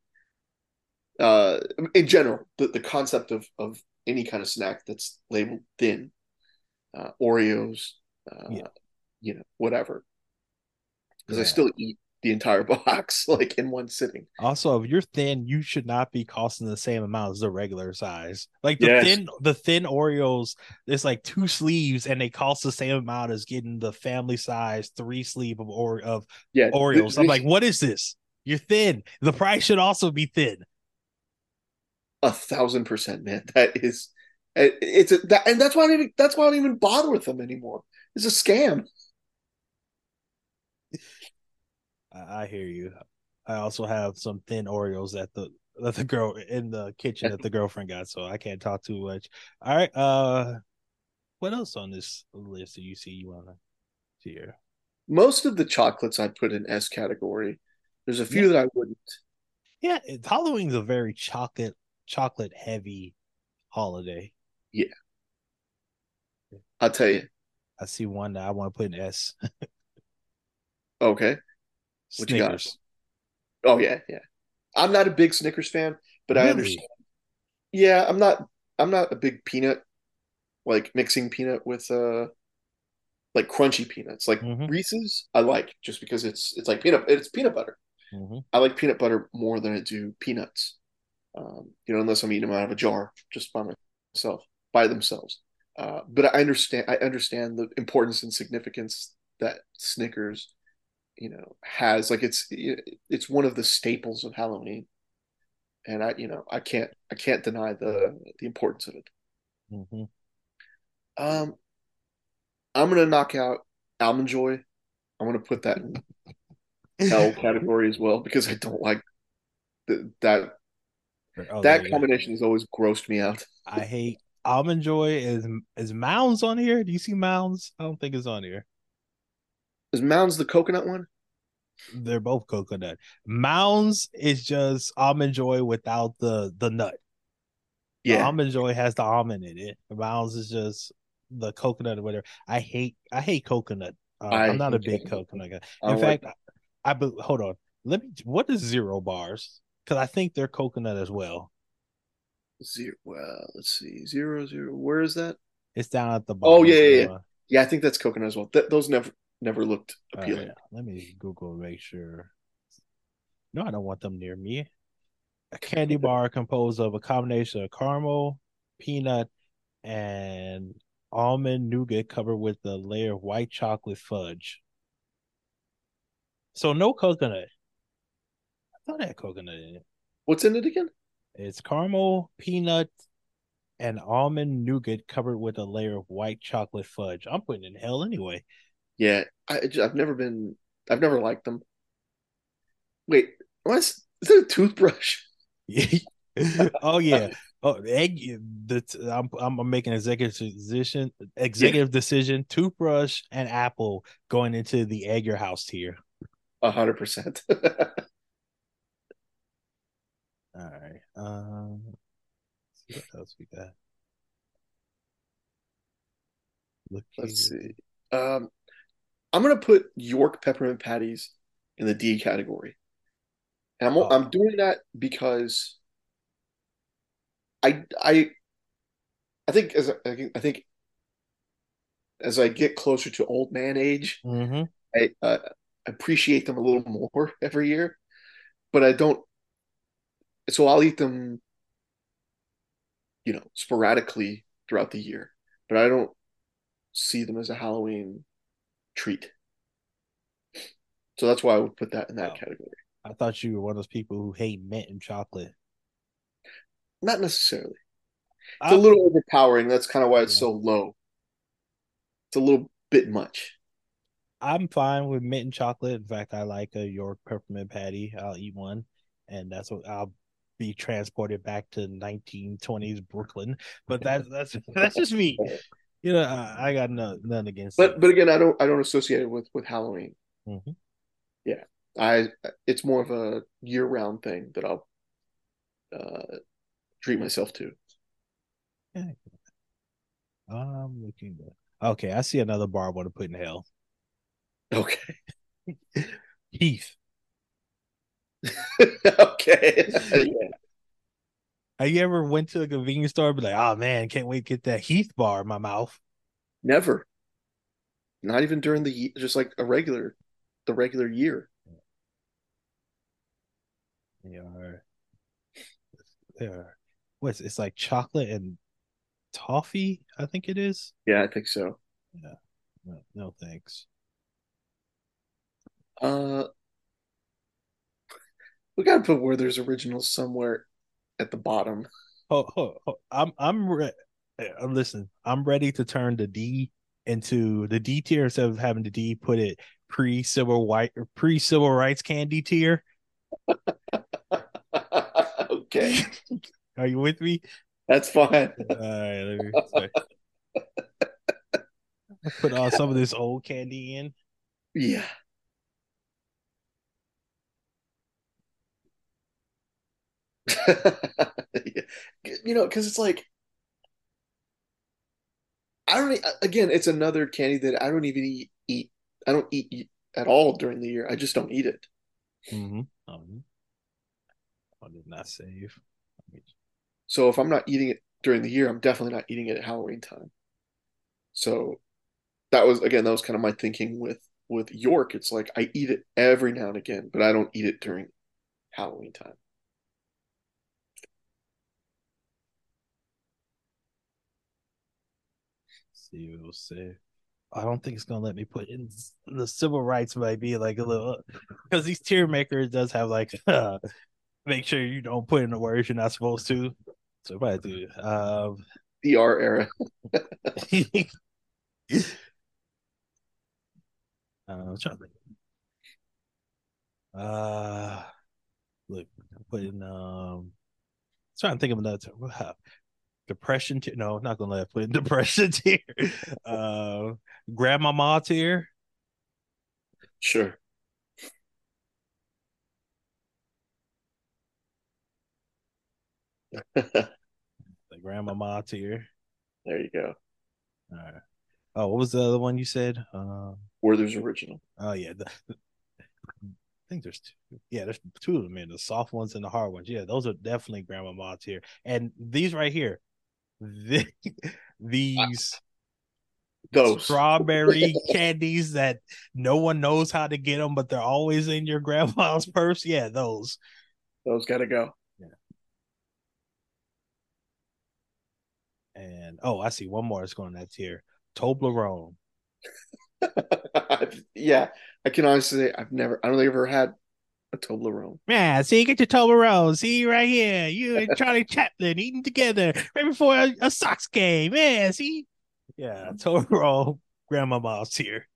Speaker 1: uh, in general, the, the concept of, of any kind of snack that's labeled thin, uh, Oreos, uh, yeah. you know, whatever. Because yeah. I still eat the entire box like in one sitting.
Speaker 2: Also, if you're thin, you should not be costing the same amount as the regular size. Like the yes. thin, the thin Oreos, there's like two sleeves, and they cost the same amount as getting the family size three sleeve of or of yeah, Oreos. I'm like, what is this? You're thin. The price should also be thin
Speaker 1: a thousand percent, man. That is, it's a, that, and that's why I don't even that's why I don't even bother with them anymore. It's a scam.
Speaker 2: I hear you. I also have some thin Oreos that the that the girl in the kitchen that the girlfriend got, so I can't talk too much. All right, uh, what else on this list do you see you wanna hear?
Speaker 1: Most of the chocolates I put in S category. There's a few yeah. that I wouldn't.
Speaker 2: Yeah, Halloween's a very chocolate chocolate heavy holiday.
Speaker 1: Yeah. I'll tell you.
Speaker 2: I see one that I want to put in S.
Speaker 1: okay. What Snickers. you got? Oh yeah, yeah. I'm not a big Snickers fan, but really? I understand. Yeah, I'm not I'm not a big peanut like mixing peanut with uh like crunchy peanuts. Like mm-hmm. Reese's I like just because it's it's like peanut it's peanut butter. Mm-hmm. I like peanut butter more than I do peanuts um, you know, unless I'm eating them out of a jar just by myself, by themselves. Uh, but I understand, I understand the importance and significance that Snickers, you know, has. Like it's, it's one of the staples of Halloween, and I, you know, I can't, I can't deny the the importance of it. Mm-hmm. Um, I'm gonna knock out Almond Joy. I'm gonna put that in L category as well because I don't like the, that Oh, that combination has always grossed me out.
Speaker 2: I hate almond joy. Is is Mounds on here? Do you see Mounds? I don't think it's on here.
Speaker 1: Is Mounds the coconut one?
Speaker 2: They're both coconut. Mounds is just almond joy without the the nut. Yeah, the almond joy has the almond in it. Mounds is just the coconut or whatever. I hate I hate coconut. Uh, I am not a big coconut guy. In fact, like I, I hold on. Let me. What is zero bars? because I think they're coconut as well.
Speaker 1: Zero. Well, let's see. Zero zero. Where is that?
Speaker 2: It's down at the bottom.
Speaker 1: Oh yeah, yeah, yeah. yeah I think that's coconut as well. Th- those never never looked appealing. Right,
Speaker 2: let me Google make sure. No, I don't want them near me. A candy bar composed of a combination of caramel, peanut, and almond nougat covered with a layer of white chocolate fudge. So no coconut I thought it had coconut in it.
Speaker 1: What's in it again?
Speaker 2: It's caramel, peanut, and almond nougat covered with a layer of white chocolate fudge. I'm putting in hell anyway.
Speaker 1: Yeah, I, have never been. I've never liked them. Wait, what is, is it a toothbrush?
Speaker 2: oh yeah. Oh, egg. The I'm I'm making executive decision. Executive yeah. decision. Toothbrush and apple going into the egg your house tier.
Speaker 1: A hundred percent.
Speaker 2: All right. Um, see what else we got.
Speaker 1: Look Let's see. Um, I'm gonna put York peppermint patties in the D category, and I'm oh. I'm doing that because I I I think as I, I think as I get closer to old man age, mm-hmm. I uh, appreciate them a little more every year, but I don't so I'll eat them, you know, sporadically throughout the year, but I don't see them as a Halloween treat. So that's why I would put that in that wow. category.
Speaker 2: I thought you were one of those people who hate mint and chocolate.
Speaker 1: Not necessarily. It's I, a ah. little overpowering. That's kind of why it's yeah. so low. It's a little bit much.
Speaker 2: I'm fine with mint and chocolate. In fact, I like a York peppermint patty. I'll eat one, and that's what I'll be transported back to 1920s Brooklyn. But that's that's that's just me. You know, I, I got no, none against.
Speaker 1: But
Speaker 2: it.
Speaker 1: but again, I don't I don't associate it with with Halloween.
Speaker 2: Mhm.
Speaker 1: Yeah, I it's more of a year round thing that I'll uh, treat myself to.
Speaker 2: I'm looking. At, okay, I see another bar I want to put in hell.
Speaker 1: Okay.
Speaker 2: Heath.
Speaker 1: okay. Yeah.
Speaker 2: Have you ever went to a convenience store and be like, oh man, can't wait to get that Heath bar in my mouth?
Speaker 1: Never. Not even during the just like a regular, the regular year.
Speaker 2: They are. They are. What's it's like chocolate and toffee? I think it is.
Speaker 1: Yeah, I think so.
Speaker 2: No, no thanks.
Speaker 1: Uh, we gotta put Werther's originals somewhere at the bottom.
Speaker 2: Oh, oh, oh I'm I'm re- uh, listen. I'm ready to turn the D into the D tier instead of having the D put it pre civil white pre civil rights candy tier.
Speaker 1: okay,
Speaker 2: Are you with me?
Speaker 1: that's fine.
Speaker 2: All right, let me sorry. Put all some of this old candy in.
Speaker 1: Yeah. You know, because it's like I don't e- again, it's another candy that I don't even eat, eat. I don't eat, eat at all during the year. I just don't eat it.
Speaker 2: Mm-hmm. Um, I did not save.
Speaker 1: So if I'm not eating it during the year, I'm definitely not eating it at Halloween time. So that was again, that was kind of my thinking with with York. It's like I eat it every now and again, but I don't eat it during Halloween time.
Speaker 2: See, we'll see. I don't think it's gonna let me put in the civil rights might be like a little because these tier makers does have like uh, make sure you don't put in the words you're not supposed to. So if I do, um,
Speaker 1: DR era.
Speaker 2: uh, I'm trying to think. Uh, look, put in um, trying to think of another term. Depression tier. No, not gonna let put in depression tier. Uh, grandmama tier.
Speaker 1: Sure.
Speaker 2: The grandmama tier.
Speaker 1: There you go.
Speaker 2: All right. Oh, what was the other one you said? Uh,
Speaker 1: Werther's original.
Speaker 2: oh yeah, the, I think there's two. Yeah, there's two of them in the soft ones and the hard ones. Yeah, those are definitely grandmama tier. And these right here, the, these
Speaker 1: Those.
Speaker 2: strawberry candies that no one knows how to get them, but they're always in your grandma's purse. Yeah, those.
Speaker 1: Those gotta go. Yeah.
Speaker 2: And oh, I see one more that's going in that tier. Toblerone.
Speaker 1: yeah, I can honestly say I've never. I don't think I've ever had a Toblerone.
Speaker 2: Yeah, see, get your Toblerone. See right here, you and Charlie Chaplin eating together right before a, a Sox game. Yeah, see, yeah, Toblerone. Grandmama's here.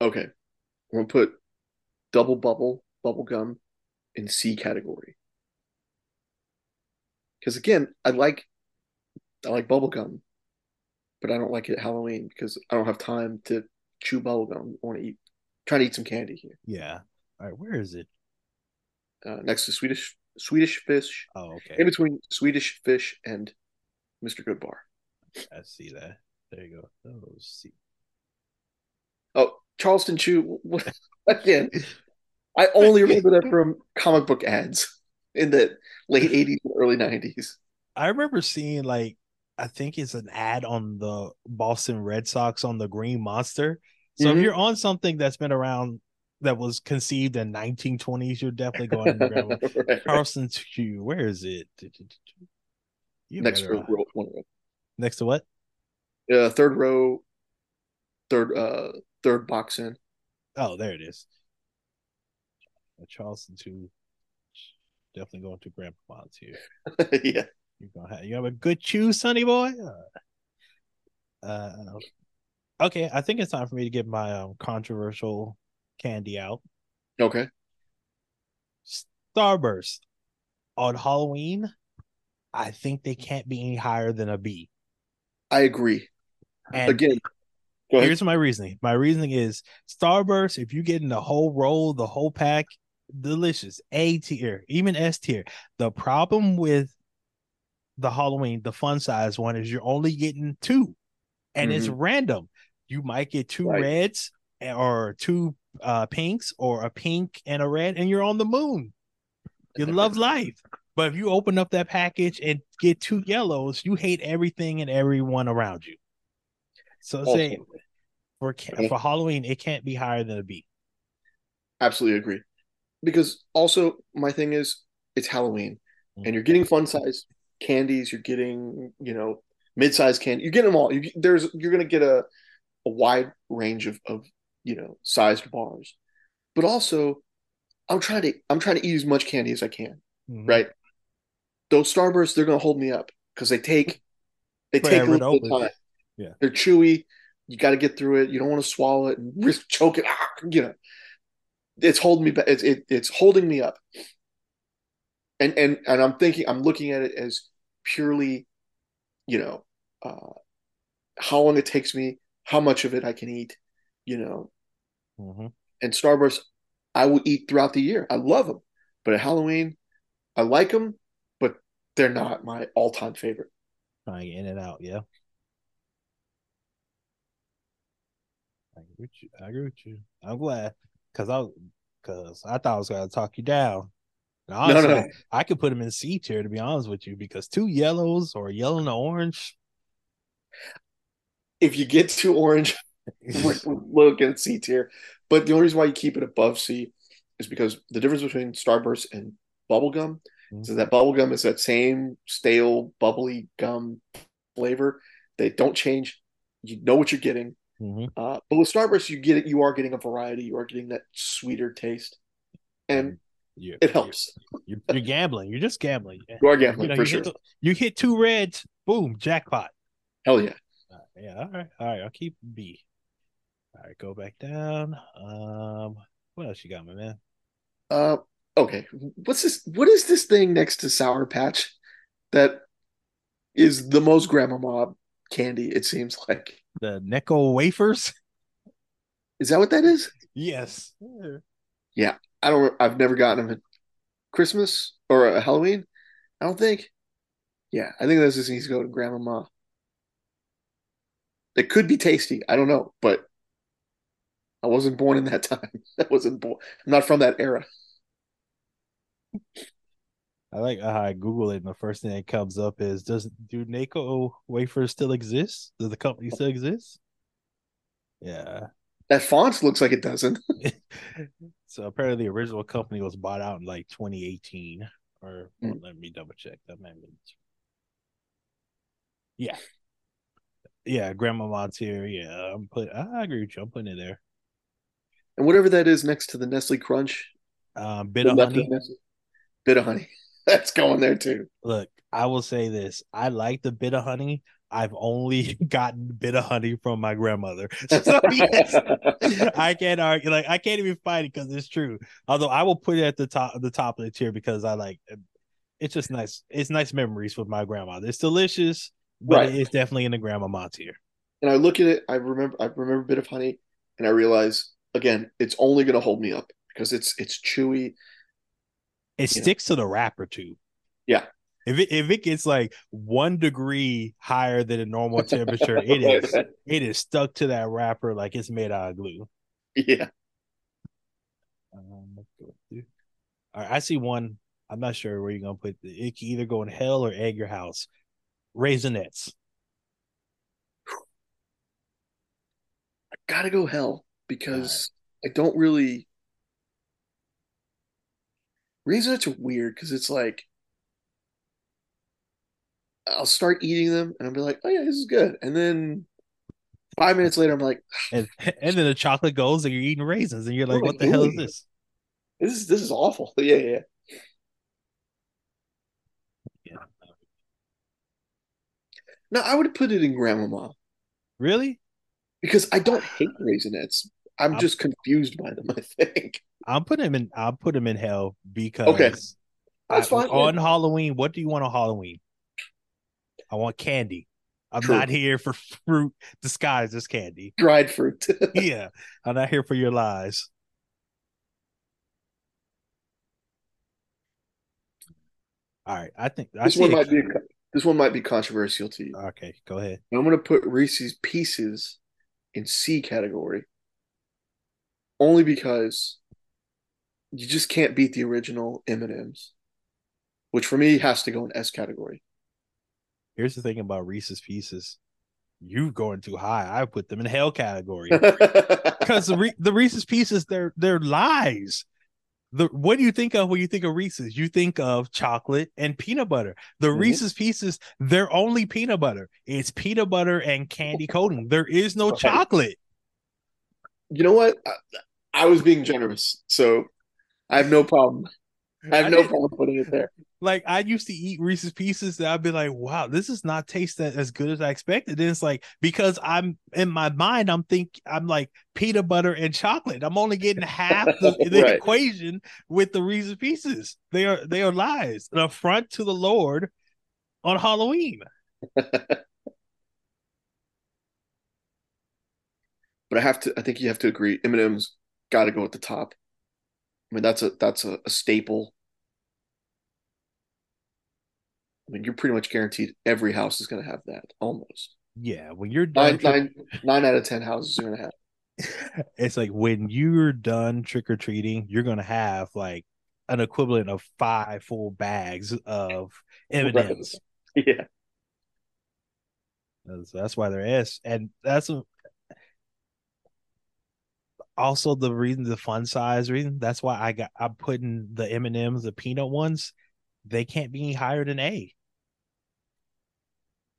Speaker 1: Okay, I'm gonna put double bubble bubble gum in C category because again, I like I like bubble gum, but I don't like it at Halloween because I don't have time to chew bubble gum. I want to eat, trying to eat some candy here.
Speaker 2: Yeah. All right, where is it?
Speaker 1: Uh, next to Swedish Swedish fish,
Speaker 2: Oh, okay.
Speaker 1: in between Swedish fish and Mr. Goodbar.
Speaker 2: I see that. There you go. Oh, see.
Speaker 1: Oh, Charleston Chew. Again, I only remember that from comic book ads in the late 80s and early 90s.
Speaker 2: I remember seeing like I think it's an ad on the Boston Red Sox on the Green Monster. So if
Speaker 1: Mhm.
Speaker 2: you're on something that's been around that was conceived in 1920s, you're definitely going to grab one.
Speaker 1: Right.
Speaker 2: Q. Where is it? You
Speaker 1: Next row, row, one row.
Speaker 2: Next to what?
Speaker 1: Uh, third row, third uh third box in.
Speaker 2: Oh, there it is. Uh, Charleston two. Definitely going to Grandpa's here.
Speaker 1: yeah.
Speaker 2: You're gonna have you have a good chew, sonny boy. Uh, uh Okay, I think it's time for me to get my um, controversial candy out.
Speaker 1: Okay.
Speaker 2: Starburst on Halloween. I think they can't be any higher than a B.
Speaker 1: I agree.
Speaker 2: And
Speaker 1: Again,
Speaker 2: here's my reasoning. My reasoning is Starburst. If you get in the whole roll, the whole pack, delicious. A tier, even S tier. The problem with the Halloween, the fun size one, is you're only getting two, and mm-hmm. it's random. You might get two right. reds or two uh, pinks or a pink and a red, and you're on the moon. You love life. But if you open up that package and get two yellows, you hate everything and everyone around you. So say for for Halloween, it can't be higher than a B.
Speaker 1: Absolutely agree. Because also my thing is it's Halloween mm-hmm. and you're getting fun size candies, you're getting, you know, mid-sized candy. You're getting them all. You, there's you're going to get a a wide range of of, you know, sized bars. But also I'm trying to I'm trying to eat as much candy as I can. Mm-hmm. Right? those starbursts they're going to hold me up because they take they take a little bit of time.
Speaker 2: Yeah,
Speaker 1: they're chewy. You got to get through it. You don't want to swallow it and risk choke it. Ah, you know, it's holding me back. It's it, it's holding me up. And and and I'm thinking I'm looking at it as purely, you know, uh, how long it takes me, how much of it I can eat, you know.
Speaker 2: Mm-hmm.
Speaker 1: And Starburst, I will eat throughout the year. I love them, but at Halloween, I like them, but they're not my all time favorite.
Speaker 2: Trying in and out, yeah. I agree with you. I agree with you. I'm glad because I because I thought I was gonna talk you down. honestly, no, no. I could put them in C tier to be honest with you because two yellows or yellow and orange.
Speaker 1: If you get two orange, look at C tier. But the only reason why you keep it above C is because the difference between Starburst and bubblegum Mm-hmm. So that bubble gum is that same stale, bubbly gum flavor. They don't change. You know what you're getting.
Speaker 2: Mm-hmm.
Speaker 1: Uh, but with Starburst, you get it. You are getting a variety. You are getting that sweeter taste, and you, it helps.
Speaker 2: You're, you're, gambling. You're just gambling.
Speaker 1: You are gambling
Speaker 2: you
Speaker 1: know, for
Speaker 2: you
Speaker 1: sure.
Speaker 2: Hit you hit two reds, boom, jackpot.
Speaker 1: Hell yeah.
Speaker 2: Uh, yeah. All right. All right. I'll keep B. All right. Go back down. Um. What else you got, my man?
Speaker 1: Uh, okay, what's this? What is this thing next to Sour Patch that is the most grandma mob candy? It seems like
Speaker 2: the Necco wafers.
Speaker 1: Is that what that is?
Speaker 2: Yes.
Speaker 1: Yeah, I don't. I've never gotten them at Christmas or a Halloween. I don't think. Yeah, I think this just needs to go to Grandma. It could be tasty. I don't know, but I wasn't born in that time. I wasn't born. I'm not from that era.
Speaker 2: I like how I Google it, and the first thing that comes up is: Does do Necco wafers still exist? Does the company still exist? Yeah,
Speaker 1: that font looks like it doesn't.
Speaker 2: so apparently, the original company was bought out in like 2018, or mm. let me double check that. might Man, yeah, yeah, Grandma Mods here. Yeah, I'm put. I agree with you. I'm putting it there.
Speaker 1: And whatever that is next to the Nestle Crunch,
Speaker 2: um, bit of honey
Speaker 1: bit of honey. That's going there too.
Speaker 2: Look, I will say this: I like the bit of honey. I've only gotten a bit of honey from my grandmother. So yes, I can't argue. Like I can't even fight it because it's true. Although I will put it at the top, the top of the tier because I like. It's just nice. It's nice memories with my grandmother. It's delicious, but right. it's definitely in the grandma tier.
Speaker 1: And I look at it. I remember. I remember a bit of honey, and I realize again, it's only going to hold me up because it's it's chewy.
Speaker 2: It sticks know? to the wrapper too.
Speaker 1: Yeah.
Speaker 2: If it if it gets like one degree higher than a normal temperature, it is it is stuck to that wrapper like it's made out of glue.
Speaker 1: Yeah.
Speaker 2: Um, All right, I see one. I'm not sure where you're gonna put it. It can either go in hell or egg your house. Raisinets.
Speaker 1: I gotta go hell because. I don't really Raisinets are weird because it's like I'll start eating them and I'll be like, oh yeah, this is good. And then five minutes later, I'm like, ah,
Speaker 2: and, and then the chocolate goes and you're eating raisins and you're like, what, what the hell is this?
Speaker 1: This is this is awful. Yeah, yeah.
Speaker 2: Yeah.
Speaker 1: No, I would put it in grandmama.
Speaker 2: Really?
Speaker 1: because I don't hate raisinets. I'm,
Speaker 2: I'm-
Speaker 1: just confused by them. I think.
Speaker 2: I'll put him in. I'll put him in hell because
Speaker 1: Okay. That's
Speaker 2: I-
Speaker 1: fine.
Speaker 2: on Halloween. What do you want on Halloween? I want candy. I'm
Speaker 1: True.
Speaker 2: not here for fruit disguised as candy.
Speaker 1: Dried fruit.
Speaker 2: yeah, I'm not here for your lies. All right, I think I
Speaker 1: this one might be. This one might be controversial to you.
Speaker 2: okay, go ahead.
Speaker 1: I'm going to put Reese's Pieces in C category, only because you just can't beat the original M and M's, which for me has to go in S category.
Speaker 2: Here's the thing about Reese's Pieces. You going too high. I put them in hell category.
Speaker 1: because
Speaker 2: because the, Re- the Reese's Pieces they're they're lies. The what do you think of when you think of Reese's? You think of chocolate and peanut butter. The
Speaker 1: Mhm.
Speaker 2: Reese's Pieces they're only peanut butter. It's peanut butter and candy coating. There is no
Speaker 1: Right.
Speaker 2: chocolate.
Speaker 1: You know what? I, I was being generous, so I have no problem. I have
Speaker 2: I
Speaker 1: no problem putting it there.
Speaker 2: Like I used to eat Reese's Pieces, and I'd be like, "Wow, this is not taste that as good as I expected." And it's like because I'm in my mind, I'm think I'm like peanut butter and chocolate. I'm only getting half the, the
Speaker 1: Right.
Speaker 2: equation with the Reese's Pieces. They are they are lies, an affront to the Lord on Halloween.
Speaker 1: But I have to. I think you have to agree. M and M's got to go at the top. I mean, that's a that's a, a staple. I mean, you're pretty much guaranteed every house is going to have that. Almost
Speaker 2: Yeah, when you're done,
Speaker 1: nine nine nine out of ten houses are going to have.
Speaker 2: it's like when you're done trick or treating, you're gonna have like an equivalent of five full bags of evidence. M's.
Speaker 1: Yeah,
Speaker 2: That's, that's why they're S, and that's a, also the reason, the fun size reason. That's why I got I'm putting the M and M's, the peanut ones. They can't be any higher than A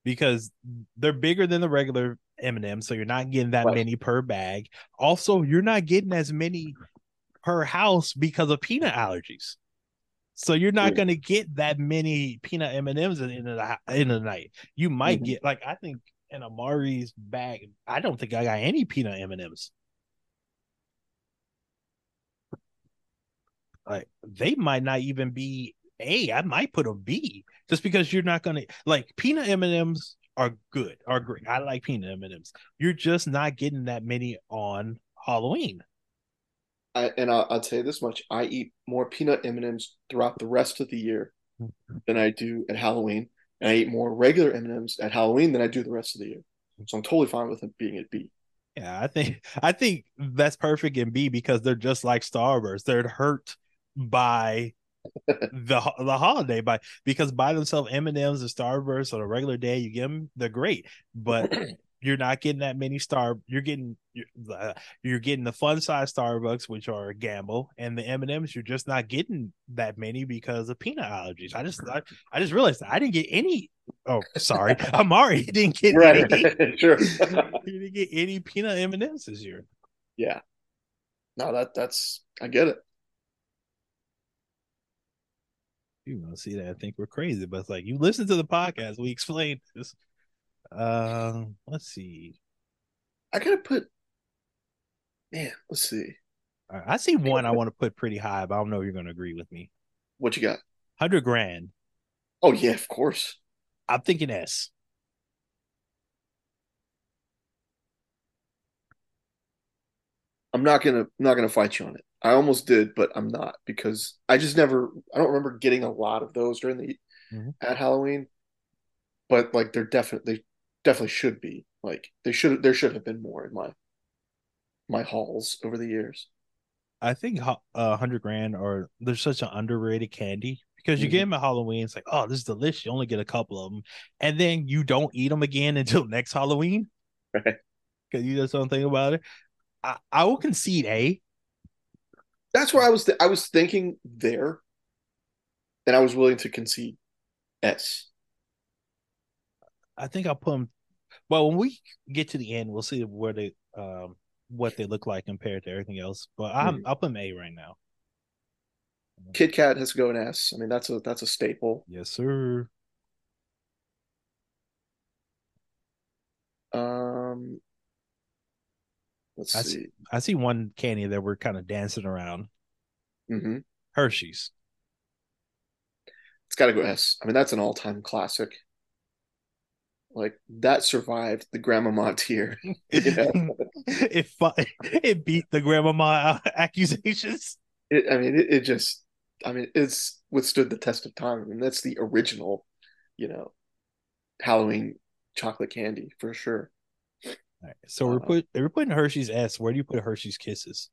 Speaker 2: because they're bigger than the regular M and M's, so you're not getting that
Speaker 1: Right.
Speaker 2: many per bag. Also, you're not getting as many per house because of peanut allergies. So you're not going to get that many peanut M and M's in the in the night. You might
Speaker 1: Mhm.
Speaker 2: get like I think in Amari's bag. I don't think I got any peanut M and M's. Like they might not even be A. I might put a B just because you're not to like peanut M and M's are good, are great. I like peanut M and M's. You're just not getting that many on Halloween.
Speaker 1: I, and I'll, I'll tell you this much: I eat more peanut M and M's throughout the rest of the year mm-hmm. than I do at Halloween, and I eat more regular M and M's at Halloween than I do the rest of the year. So I'm totally fine with it being at B.
Speaker 2: Yeah, I think I think that's perfect in B because they're just like Starburst. They're hurt by the the holiday by because by themselves M and M's and Starburst on a regular day you get them they're great, but you're not getting that many star. You're getting you're, uh, you're getting the fun size Starburst, which are a gamble, and the M and M's. You're just not getting that many because of peanut allergies. I just I, I just realized I didn't get any. Oh, sorry, Amari didn't get any.
Speaker 1: sure.
Speaker 2: he didn't get any peanut M and M's this year.
Speaker 1: yeah. No, that that's I get it.
Speaker 2: You want to see that? I think we're crazy, but it's like you listen to the podcast. We explained this. Um, let's see.
Speaker 1: I gotta put. Man, let's see
Speaker 2: All right, I see one I want to put pretty high, but I don't know if you're going to agree with me.
Speaker 1: what you got.
Speaker 2: Hundred grand.
Speaker 1: Oh yeah, of course.
Speaker 2: I'm thinking S.
Speaker 1: I'm not gonna I'm not gonna fight you on it. I almost did, but I'm not because I just never I don't remember getting a lot of those during the
Speaker 2: Mhm.
Speaker 1: at Halloween. But like they're definitely definitely should be. Like they should there should have been more in my my hauls over the years.
Speaker 2: I think a uh, hundred grand or there's such an underrated candy because you
Speaker 1: Mhm.
Speaker 2: get them at Halloween. It's like, oh, this is delicious. You only get a couple of them, and then you don't eat them again until next Halloween.
Speaker 1: Right.
Speaker 2: Because you just don't think about it. I, I will concede A.
Speaker 1: That's where I was th- I was thinking there. And I was willing to concede S.
Speaker 2: I think I'll put them. Well, when we get to the end, we'll see where they um what they look like compared to everything else. But I'm
Speaker 1: Mhm.
Speaker 2: I'll put them A right now.
Speaker 1: Kit Kat has to go in S. I mean that's a that's a staple.
Speaker 2: Yes, sir.
Speaker 1: Um Let's
Speaker 2: I
Speaker 1: see.
Speaker 2: see, I see one candy that we're kind of dancing around.
Speaker 1: hmm
Speaker 2: Hershey's.
Speaker 1: It's got to go S. I mean, that's an all-time classic. Like that survived the Grandmama tier.
Speaker 2: It it beat the grandmama accusations.
Speaker 1: It, I mean, it, it just. I mean, it's withstood the test of time. I mean, that's the original, you know, Halloween chocolate candy for sure.
Speaker 2: Right, so we're
Speaker 1: Uh,
Speaker 2: put we're putting Hershey's S. Where do you put Hershey's Kisses?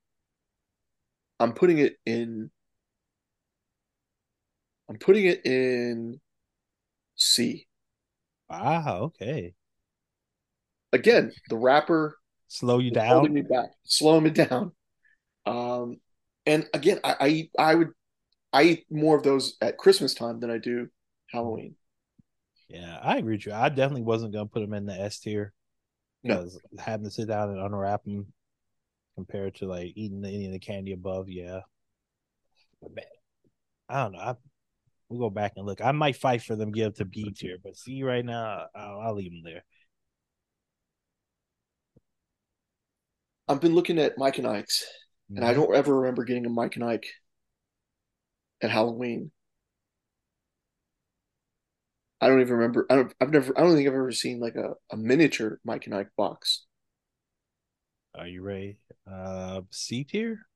Speaker 1: I'm putting it in. I'm putting it in C.
Speaker 2: Wow, okay.
Speaker 1: Again, the wrapper
Speaker 2: Slow you
Speaker 1: is holding
Speaker 2: down.
Speaker 1: me back, slowing me down. Um, and again, I, I eat, I would, I eat more of those at Christmas time than I do Halloween.
Speaker 2: Yeah, I agree with you. I definitely wasn't gonna put them in the S tier
Speaker 1: No.
Speaker 2: because having to sit down and unwrap them compared to like eating any of the candy above, yeah. But man, I don't know. I, we'll go back and look. I might fight for them give to B tier, but see right now, I'll, I'll leave them there.
Speaker 1: I've been looking at Mike and Ike's, and I mm-hmm. don't ever remember getting a Mike and Ike at Halloween. I don't even remember. I don't. I've never. I don't think I've ever seen like a, a miniature Mike and Ike box.
Speaker 2: Are you ready? Uh, C tier.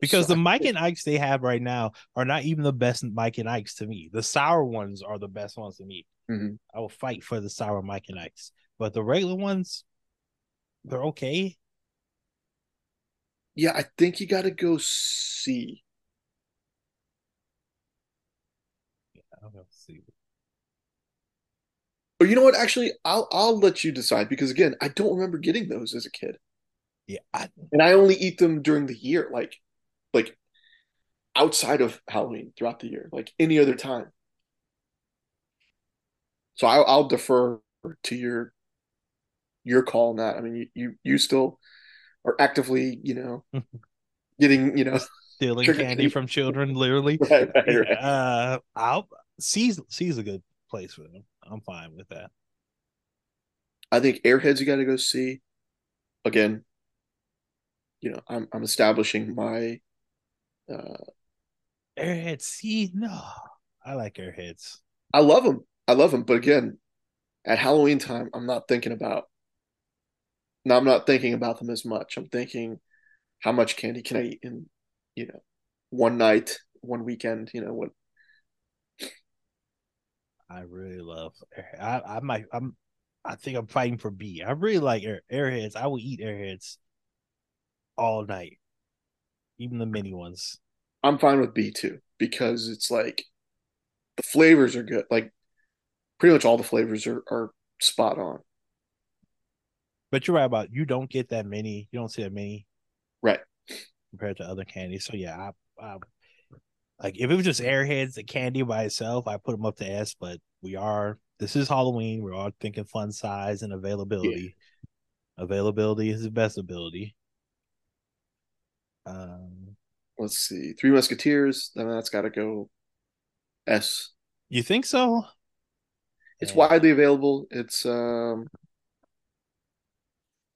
Speaker 2: Because
Speaker 1: So
Speaker 2: the
Speaker 1: I-
Speaker 2: Mike and Ikes they have right now are not even the best Mike and Ikes to me. The sour ones are the best ones to me.
Speaker 1: Mhm.
Speaker 2: I will fight for the sour Mike and Ikes, but the regular ones, they're okay.
Speaker 1: Yeah, I think you got to go C.
Speaker 2: I'll go see.
Speaker 1: Or you know what? Actually, I'll I'll let you decide because again, I don't remember getting those as a kid,
Speaker 2: Yeah, I,
Speaker 1: and I only eat them during the year, like like outside of Halloween throughout the year, like any other time. So I'll, I'll defer to your your call on that. I mean, you you, you still are actively, you know, getting, you know,
Speaker 2: stealing candy from children, literally.
Speaker 1: right, right, right.
Speaker 2: Uh, I'll C's C's a good place for them. I'm fine with that.
Speaker 1: I think Airheads you got to go see. Again, you know, I'm I'm establishing my uh
Speaker 2: Airheads, C, no, I like Airheads.
Speaker 1: I love them. I love them, but again, at Halloween time, I'm not thinking about no, I'm not thinking about them as much. I'm thinking how much candy can I eat in, you know, one night, one weekend, you know, what
Speaker 2: I really love. I I might I'm I think I'm fighting for B. I really like air, Airheads. I will eat Airheads all night, even the mini ones.
Speaker 1: I'm fine with B too because it's like the flavors are good. Like pretty much all the flavors are are spot on.
Speaker 2: But you're right about you don't get that many. You don't see that many
Speaker 1: Right.
Speaker 2: compared to other candies. So yeah, I, I like if it was just Airheads, the candy by itself, I put them up to S. But we are this is Halloween. We're all thinking fun size and availability. Availability is the best ability. Um,
Speaker 1: Let's see. Three Musketeers, then that's got to go S.
Speaker 2: you think so?
Speaker 1: It's
Speaker 2: Yeah.
Speaker 1: widely available. It's um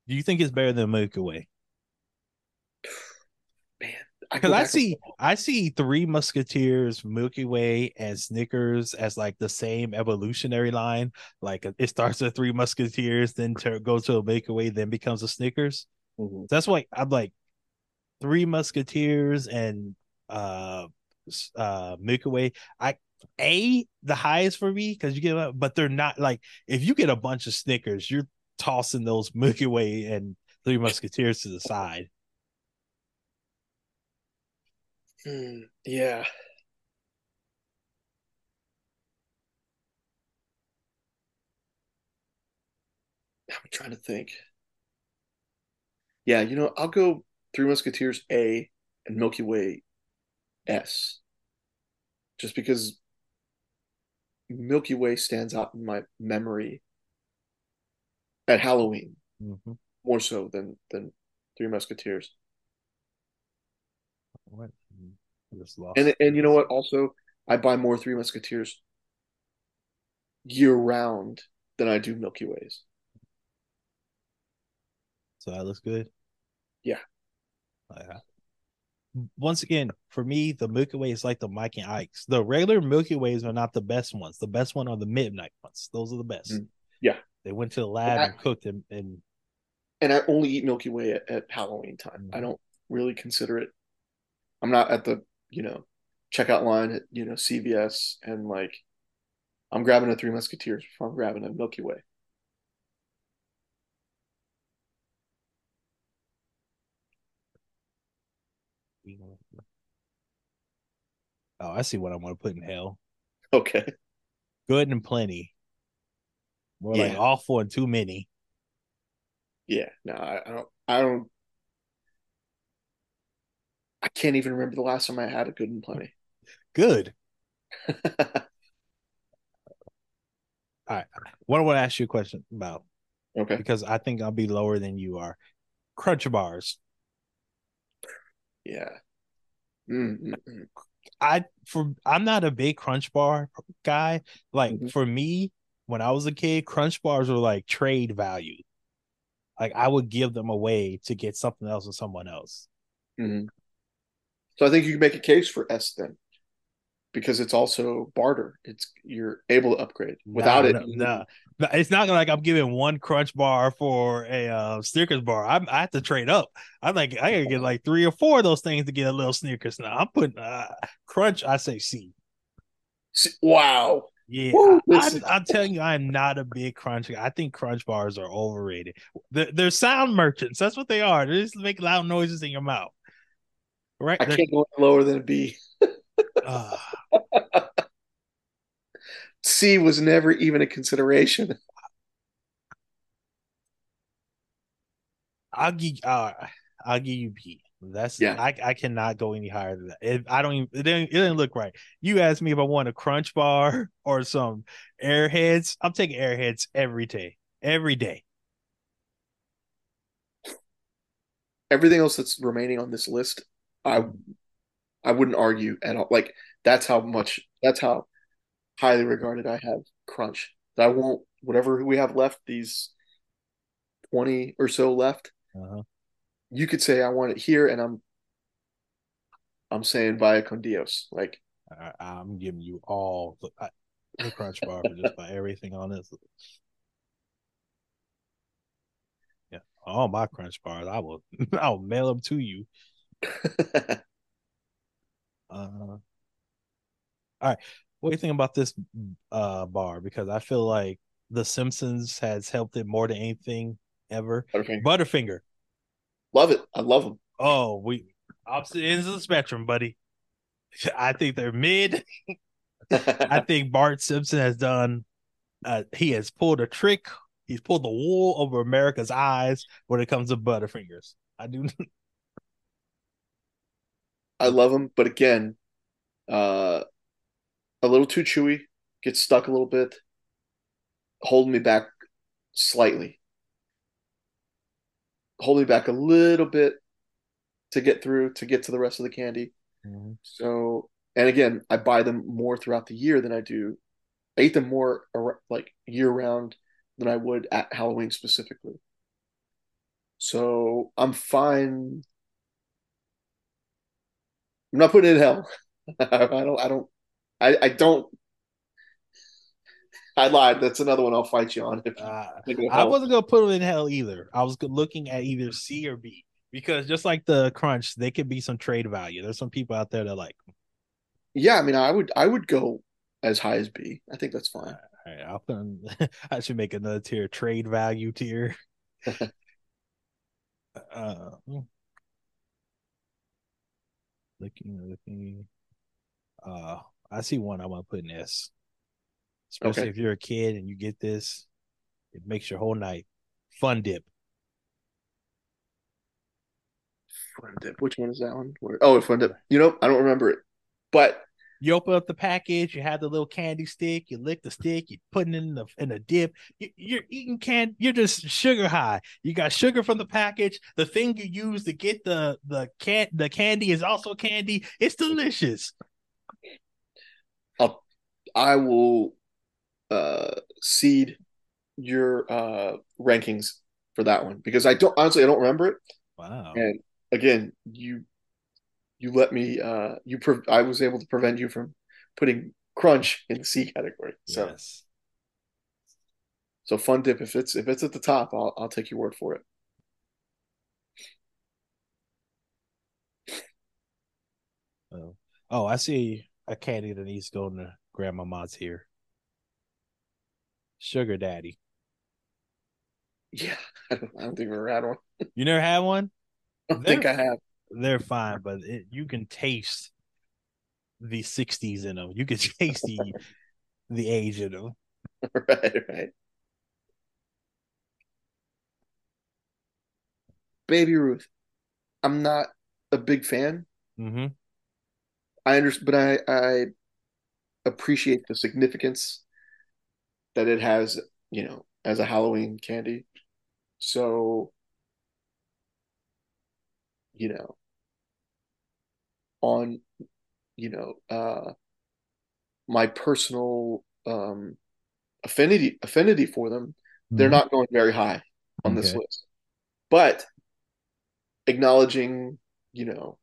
Speaker 2: Do you think it's better than Milky Way?
Speaker 1: I
Speaker 2: Because I see. I see Three Musketeers, Milky Way, and Snickers as like the same evolutionary line. Like it starts with Three Musketeers, then to, goes to a Milky Way, then becomes a Snickers.
Speaker 1: Mhm.
Speaker 2: That's why I'm like Three Musketeers and uh uh Milky Way. I a the highest for me because you get, but they're not like if you get a bunch of Snickers, you're tossing those Milky Way and Three Musketeers to the side.
Speaker 1: Hmm, yeah. I'm trying to think. Yeah, you know, I'll go Three Musketeers A and Milky Way S. Just because Milky Way stands out in my memory at Halloween
Speaker 2: Mhm.
Speaker 1: more so than than Three Musketeers.
Speaker 2: What? I just lost.
Speaker 1: And and you know what? Also, I buy more Three Musketeers year round than I do Milky Ways.
Speaker 2: So that looks good.
Speaker 1: Yeah.
Speaker 2: Uh, once again, for me, the Milky Way is like the Mike and Ike's. The regular Milky Ways are not the best ones. The best one are the midnight ones. Those are the best.
Speaker 1: Mm. Yeah.
Speaker 2: They went to the lab and, I, and cooked them and
Speaker 1: and I only eat Milky Way at, at Halloween time. Mm-hmm. I don't really consider it. I'm not at the, you know, checkout line at, you know, CVS and like I'm grabbing a Three Musketeers before I'm grabbing a Milky Way.
Speaker 2: Oh, I see what I want to put in hell.
Speaker 1: Okay.
Speaker 2: Good and plenty. More yeah. like awful and too many.
Speaker 1: Yeah, no, I, I don't. I don't. I can't even remember the last time I had a good and plenty.
Speaker 2: Good. All right. What I want to ask you a question about.
Speaker 1: Okay.
Speaker 2: Because I think I'll be lower than you are. Crunch bars.
Speaker 1: Yeah. Mm-hmm.
Speaker 2: I for I'm not a big crunch bar guy. Like mm-hmm. for me, when I was a kid, crunch bars were like trade value. Like I would give them away to get something else or someone else.
Speaker 1: Mm-hmm. So I think you can make a case for S then because it's also barter. It's you're able to upgrade without
Speaker 2: no,
Speaker 1: it.
Speaker 2: No, no, it's not like I'm giving one crunch bar for a uh, Snickers bar. I'm, I have to trade up. I'm like I gotta get like three or four of those things to get a little Snickers. Now I'm putting uh, crunch. I say C.
Speaker 1: Wow.
Speaker 2: Yeah, Woo, I, am telling you, I'm not a big crunch. I think crunch bars are overrated. They're, they're sound merchants. That's what they are. They just make loud noises in your mouth. Right?
Speaker 1: I can't go lower than a B. uh, C was never even a consideration.
Speaker 2: I'll give uh, I'll give you B. That's yeah. I, I cannot go any higher than that. It, I don't even it didn't, it didn't look right. You asked me if I want a crunch bar or some airheads. I'm taking airheads every day. Every day.
Speaker 1: Everything else that's remaining on this list, I I wouldn't argue at all. Like that's how much that's how highly regarded I have Crunch. That I won't whatever we have left, these twenty or so left. Uh-huh. You could say I want it here, and I'm I'm saying via con Dios. Like
Speaker 2: I, am giving you all the, the Crunch bar for just by everything on this. Yeah, all my Crunch bars, I will I'll mail them to you. Uh, all right. What do you think about this uh, bar? Because I feel like The Simpsons has helped it more than anything ever. Butterfinger. Butterfinger.
Speaker 1: Love it. I love them.
Speaker 2: Oh, we opposite ends of the spectrum, buddy. I think they're mid. I think Bart Simpson has done. Uh, he has pulled a trick. He's pulled the wool over America's eyes when it comes to Butterfingers. I do.
Speaker 1: I love them, but again, uh, a little too chewy, gets stuck a little bit, holding me back slightly. Hold me back a little bit to get through to get to the rest of the candy. Mm-hmm. So, and again, I buy them more throughout the year than I do. I eat them more like year round than I would at Halloween specifically. So I'm fine I'm not putting it in hell. I don't. I don't. I, I don't. I lied. That's another one I'll fight you on.
Speaker 2: Uh, I wasn't gonna put them in hell either. I was looking at either C or B because just like the crunch, they could be some trade value. There's some people out there that like.
Speaker 1: Yeah, I mean, I would. I would go as high as B. I think that's fine.
Speaker 2: All right, I'll put. I should make another tier, trade value tier. uh, hmm. Looking, looking. Uh, I see one I want to put in S. Especially okay. if you're a kid and you get this, it makes your whole night. Fun dip.
Speaker 1: Fun dip. Which one is that one? Oh, fun dip. You know, I don't remember it, but
Speaker 2: you open up the package, you have the little candy stick, you lick the stick, you put it in the in a dip. You, are eating candy, you're just sugar high. You got sugar from the package. The thing you use to get the the can the candy is also candy. It's delicious.
Speaker 1: I'll, I will uh, seed your uh, rankings for that one because I don't honestly I don't remember it.
Speaker 2: Wow.
Speaker 1: And again, you you let me uh you pre- I was able to prevent you from putting crunch in the C category. So
Speaker 2: yes.
Speaker 1: so fun dip if it's if it's at the top, I'll I'll take your word for it.
Speaker 2: Oh, oh, I see a candy that needs to go to grandmama's here. Sugar daddy.
Speaker 1: Yeah, I don't, I don't think we've ever had one.
Speaker 2: You never had one?
Speaker 1: I think I have.
Speaker 2: They're fine, but it, you can taste the '60s in them. You can taste the the age in them.
Speaker 1: right, right. Baby Ruth. I'm not a big fan.
Speaker 2: Mm-hmm.
Speaker 1: I understand, but I I appreciate the significance that it has, you know, as a Halloween candy. So, you know, on, you know, uh my personal um affinity affinity for them, they're
Speaker 2: Mhm.
Speaker 1: not going very high on this list. But acknowledging, you know,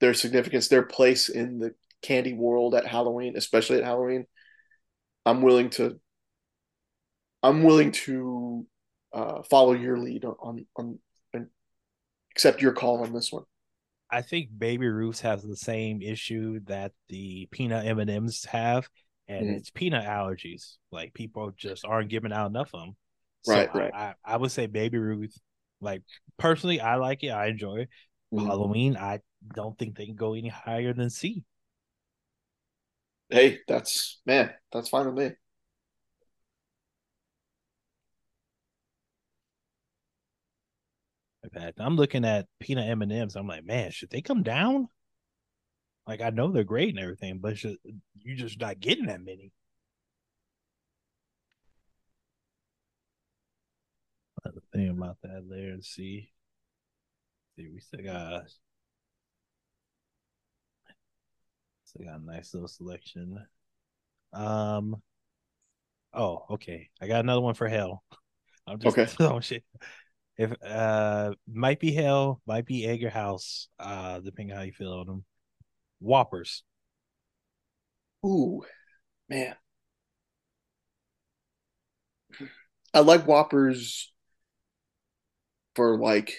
Speaker 1: their significance, their place in the candy world at Halloween, especially at Halloween, I'm willing to I'm willing to uh, follow your lead on, on accept your call on this one.
Speaker 2: I think Baby Ruths has the same issue that the peanut M and M's have, and
Speaker 1: Mhm.
Speaker 2: it's peanut allergies. Like people just aren't giving out enough of them. So
Speaker 1: Right,
Speaker 2: I,
Speaker 1: right.
Speaker 2: I, I would say Baby Ruth. Like personally, I like it. I enjoy it.
Speaker 1: Mhm.
Speaker 2: Halloween. I don't think they can go any higher than C.
Speaker 1: Hey, that's man, that's fine with me.
Speaker 2: Fact, I'm looking at peanut M and M's. I'm like, man, should they come down? Like I know they're great and everything, but should, you just not getting that many. Another thing about that there and see. See, we still got still got a nice little selection. Um oh, okay. I got another one for hell. I'm just
Speaker 1: Okay.
Speaker 2: shit. If uh might be hell, might be egg or house, uh, depending how you feel on them. Whoppers.
Speaker 1: Ooh, man. I like Whoppers for like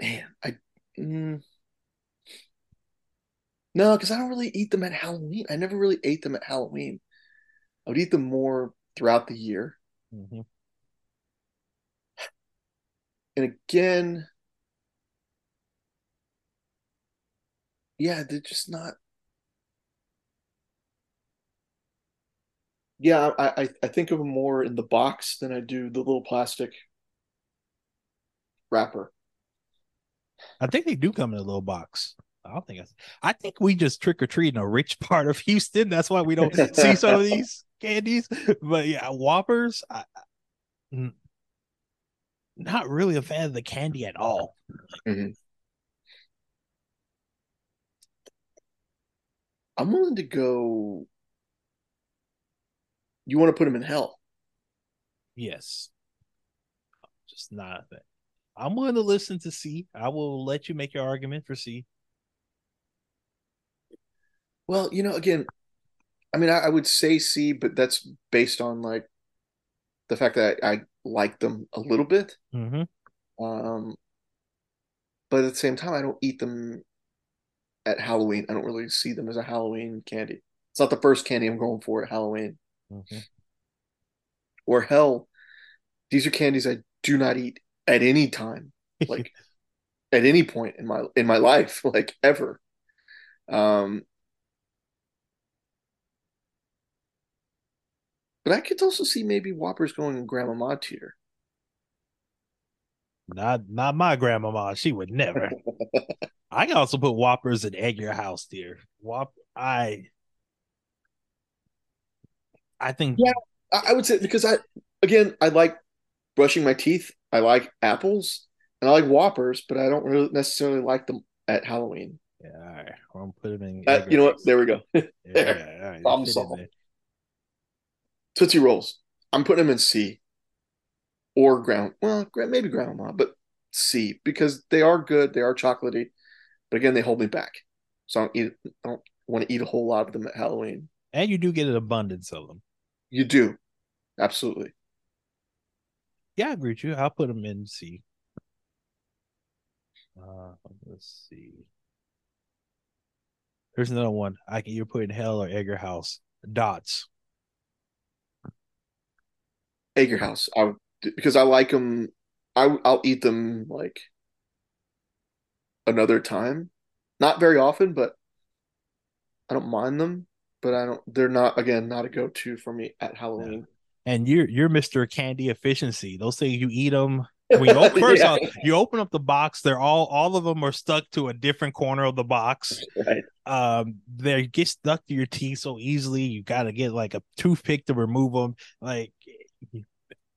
Speaker 1: man, I mm, no, because I don't really eat them at Halloween. I never really ate them at Halloween. I would eat them more throughout the year.
Speaker 2: Mhm.
Speaker 1: And again, yeah, they're just not. Yeah, I, I I think of them more in the box than I do the little plastic wrapper.
Speaker 2: I think they do come in a little box. I don't think that's, I think we just trick or treat in a rich part of Houston. That's why we don't see some of these candies. But yeah, Whoppers, I, I- n- not really a fan of the candy at all.
Speaker 1: Mhm. I'm willing to go. You want to put them in hell?
Speaker 2: Yes. Just not a fan. I'm willing to listen to C. I will let you make your argument for C.
Speaker 1: Well, you know, again, I mean, I, I would say C, but that's based on like the fact that I, I like them a little bit.
Speaker 2: Mm-hmm.
Speaker 1: Um, but at the same time, I don't eat them at Halloween. I don't really see them as a Halloween candy. It's not the first candy I'm going for at Halloween.
Speaker 2: Mm-hmm.
Speaker 1: Or hell, these are candies I do not eat at any time, like at any point in my in my life, like ever. Um, but I could also see maybe Whoppers going in Grandma Ma tier.
Speaker 2: not not my grandmama. She would never. I can also put Whoppers in egg your house tier. Whop I I think
Speaker 1: Yeah. I, would say because I again I like brushing my teeth. I like apples and I like Whoppers, but I don't really necessarily like them at Halloween.
Speaker 2: Yeah, all right. I'm gonna put them in.
Speaker 1: Uh, you know what? There we go.
Speaker 2: Yeah, all right.
Speaker 1: Problem solved. Tootsie Rolls. I'm putting them in C or ground. Well, maybe grandma, but C because they are good. They are chocolatey, but again, they hold me back. So I don't eat. I don't want to eat a whole lot of them at Halloween.
Speaker 2: And you do get an abundance of them.
Speaker 1: You do, absolutely.
Speaker 2: Yeah, I agree with you. I'll put them in C. Uh, let's see. There's another one. I can you're putting Hell or Egger House. Dots.
Speaker 1: Egger House. I would, because I like them. I I'll eat them like another time. Not very often, but I don't mind them. But I don't. They're not again not a go to for me at Halloween.
Speaker 2: And you're you're Mr. Candy Efficiency. Those things you eat them. When you open, first yeah. you open up the box. They're all all of them are stuck to a different corner of the box.
Speaker 1: Right.
Speaker 2: Um, they get stuck to your teeth so easily. You got to get like a toothpick to remove them. Like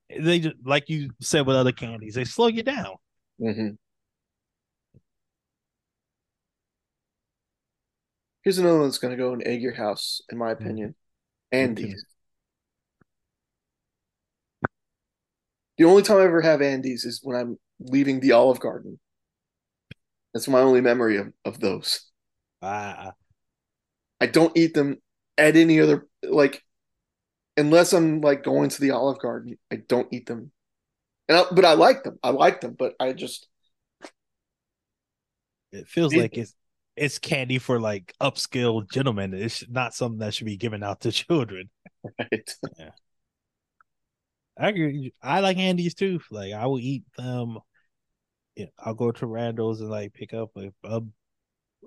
Speaker 2: they just like you said with other candies, they slow you down.
Speaker 1: Mm-hmm. Here's another one that's going to go in egg your house, in my opinion. Andes. The only time I ever have Andes is when I'm leaving the Olive Garden. That's my only memory of, of those.
Speaker 2: Ah.
Speaker 1: I don't eat them at any other like unless I'm like going to the Olive Garden. I don't eat them, and I, but I like them. I like them, but I just
Speaker 2: it feels it, like it's it's candy for like upscale gentlemen. It's not something that should be given out to children.
Speaker 1: Right.
Speaker 2: Yeah. I agree. I like Andes too. Like I will eat them. Yeah, I'll go to Randall's and like pick up a, a,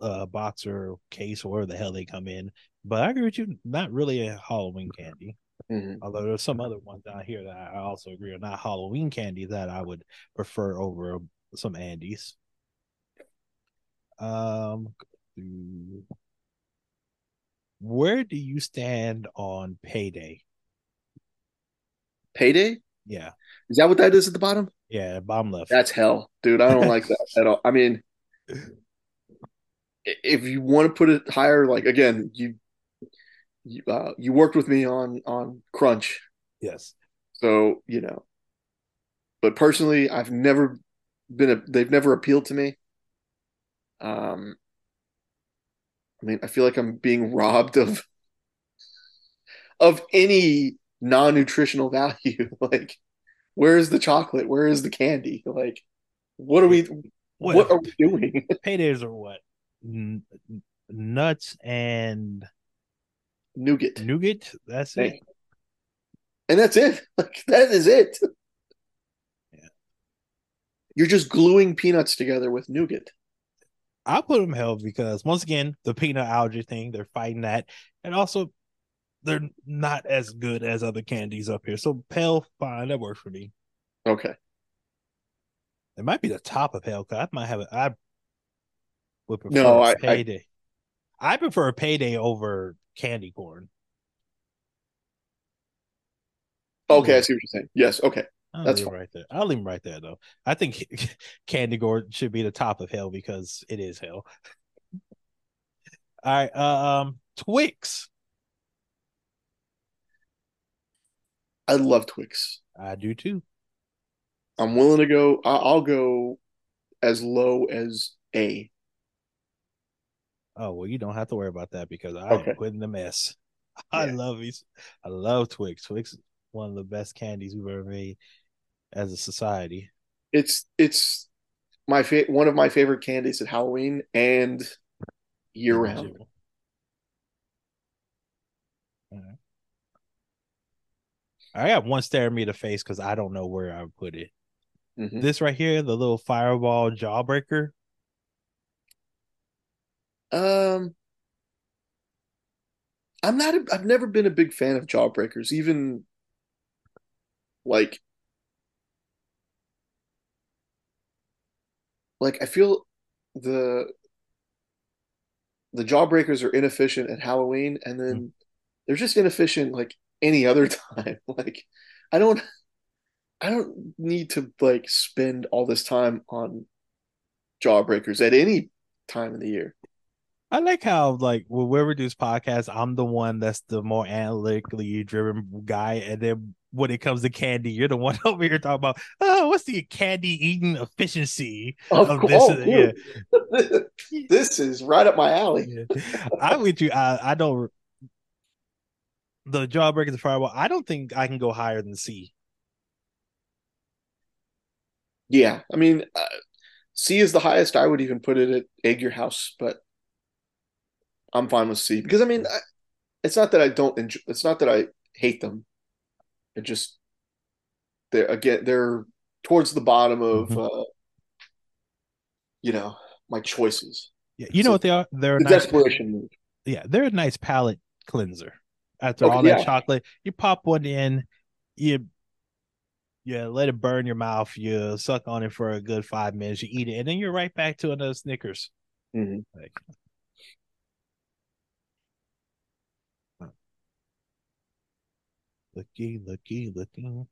Speaker 2: a box or case or where the hell they come in. But I agree with you. Not really a Halloween candy.
Speaker 1: Mm-hmm.
Speaker 2: Although there's some other ones down here that I also agree are not Halloween candy that I would prefer over some Andes. Um, where do you stand on payday?
Speaker 1: Payday?
Speaker 2: Yeah.
Speaker 1: Is that what that is at the bottom?
Speaker 2: Yeah, bottom left.
Speaker 1: That's hell, dude. I don't like that at all. I mean, if you want to put it higher, like again, you you, uh, you worked with me on on Crunch.
Speaker 2: Yes.
Speaker 1: So you know, but personally, I've never been a. They've never appealed to me. Um, I mean, I feel like I'm being robbed of of any non-nutritional value. like, where is the chocolate? Where is the candy? Like, what are we? What, what are we doing?
Speaker 2: Paydays are what? N- nuts and
Speaker 1: nougat.
Speaker 2: Nougat. That's it.
Speaker 1: And that's it. Like that is it.
Speaker 2: Yeah.
Speaker 1: You're just gluing peanuts together with nougat.
Speaker 2: I put them hell because once again, the peanut allergy thing, they're fighting that. And also they're not as good as other candies up here. So pale, fine, that works for me.
Speaker 1: Okay.
Speaker 2: It might be the top of hell because I might have it. I
Speaker 1: would prefer no, I,
Speaker 2: payday. I, I prefer a payday over candy corn.
Speaker 1: Okay, I see what you're saying. Yes, okay.
Speaker 2: I'll That's right there. I'll leave him right there though. I think candy corn should be the top of hell because it is hell. All right, uh, um, Twix.
Speaker 1: I love Twix.
Speaker 2: I do too.
Speaker 1: I'm willing to go. I'll go as low as A.
Speaker 2: Oh well, you don't have to worry about that because I okay. am putting the mess. I yeah. love these. I love Twix. Twix is one of the best candies we've ever made as a society.
Speaker 1: It's it's my fa- one of my favorite candies at Halloween and year round.
Speaker 2: I got one staring me in the face because I don't know where I put it.
Speaker 1: Mm-hmm.
Speaker 2: This right here, the little fireball jawbreaker.
Speaker 1: Um, I'm not. A, I've never been a big fan of jawbreakers, even like like I feel the the jawbreakers are inefficient at Halloween, and then mm. they're just inefficient like any other time. like I don't I don't need to like spend all this time on jawbreakers at any time of the year.
Speaker 2: I like how like when we reduce podcasts, I'm the one that's the more analytically driven guy, and then when it comes to candy, you're the one over here talking about oh, what's the candy eating efficiency
Speaker 1: Of
Speaker 2: of this?
Speaker 1: oh,
Speaker 2: yeah,
Speaker 1: this is right up my alley.
Speaker 2: yeah. I'm with you. I, I don't. The jawbreaker, the fireball. I don't think I can go higher than C.
Speaker 1: Yeah, I mean, uh, C is the highest. I would even put it at Egg Your House, but I'm fine with C because I mean, I, it's not that I don't enjoy. It's not that I hate them. It just they're again they're towards the bottom of
Speaker 2: Mhm.
Speaker 1: uh, you know my choices.
Speaker 2: Yeah, you know what they are? They're a
Speaker 1: The
Speaker 2: nice.
Speaker 1: desperation move.
Speaker 2: Yeah, they're a nice palate cleanser. After
Speaker 1: Okay,
Speaker 2: all that
Speaker 1: yeah.
Speaker 2: chocolate, you pop one in, you you let it burn your mouth, you suck on it for a good five minutes, you eat it, and then you're right back to another Snickers.
Speaker 1: Mhm.
Speaker 2: Like, looky, looky, looky.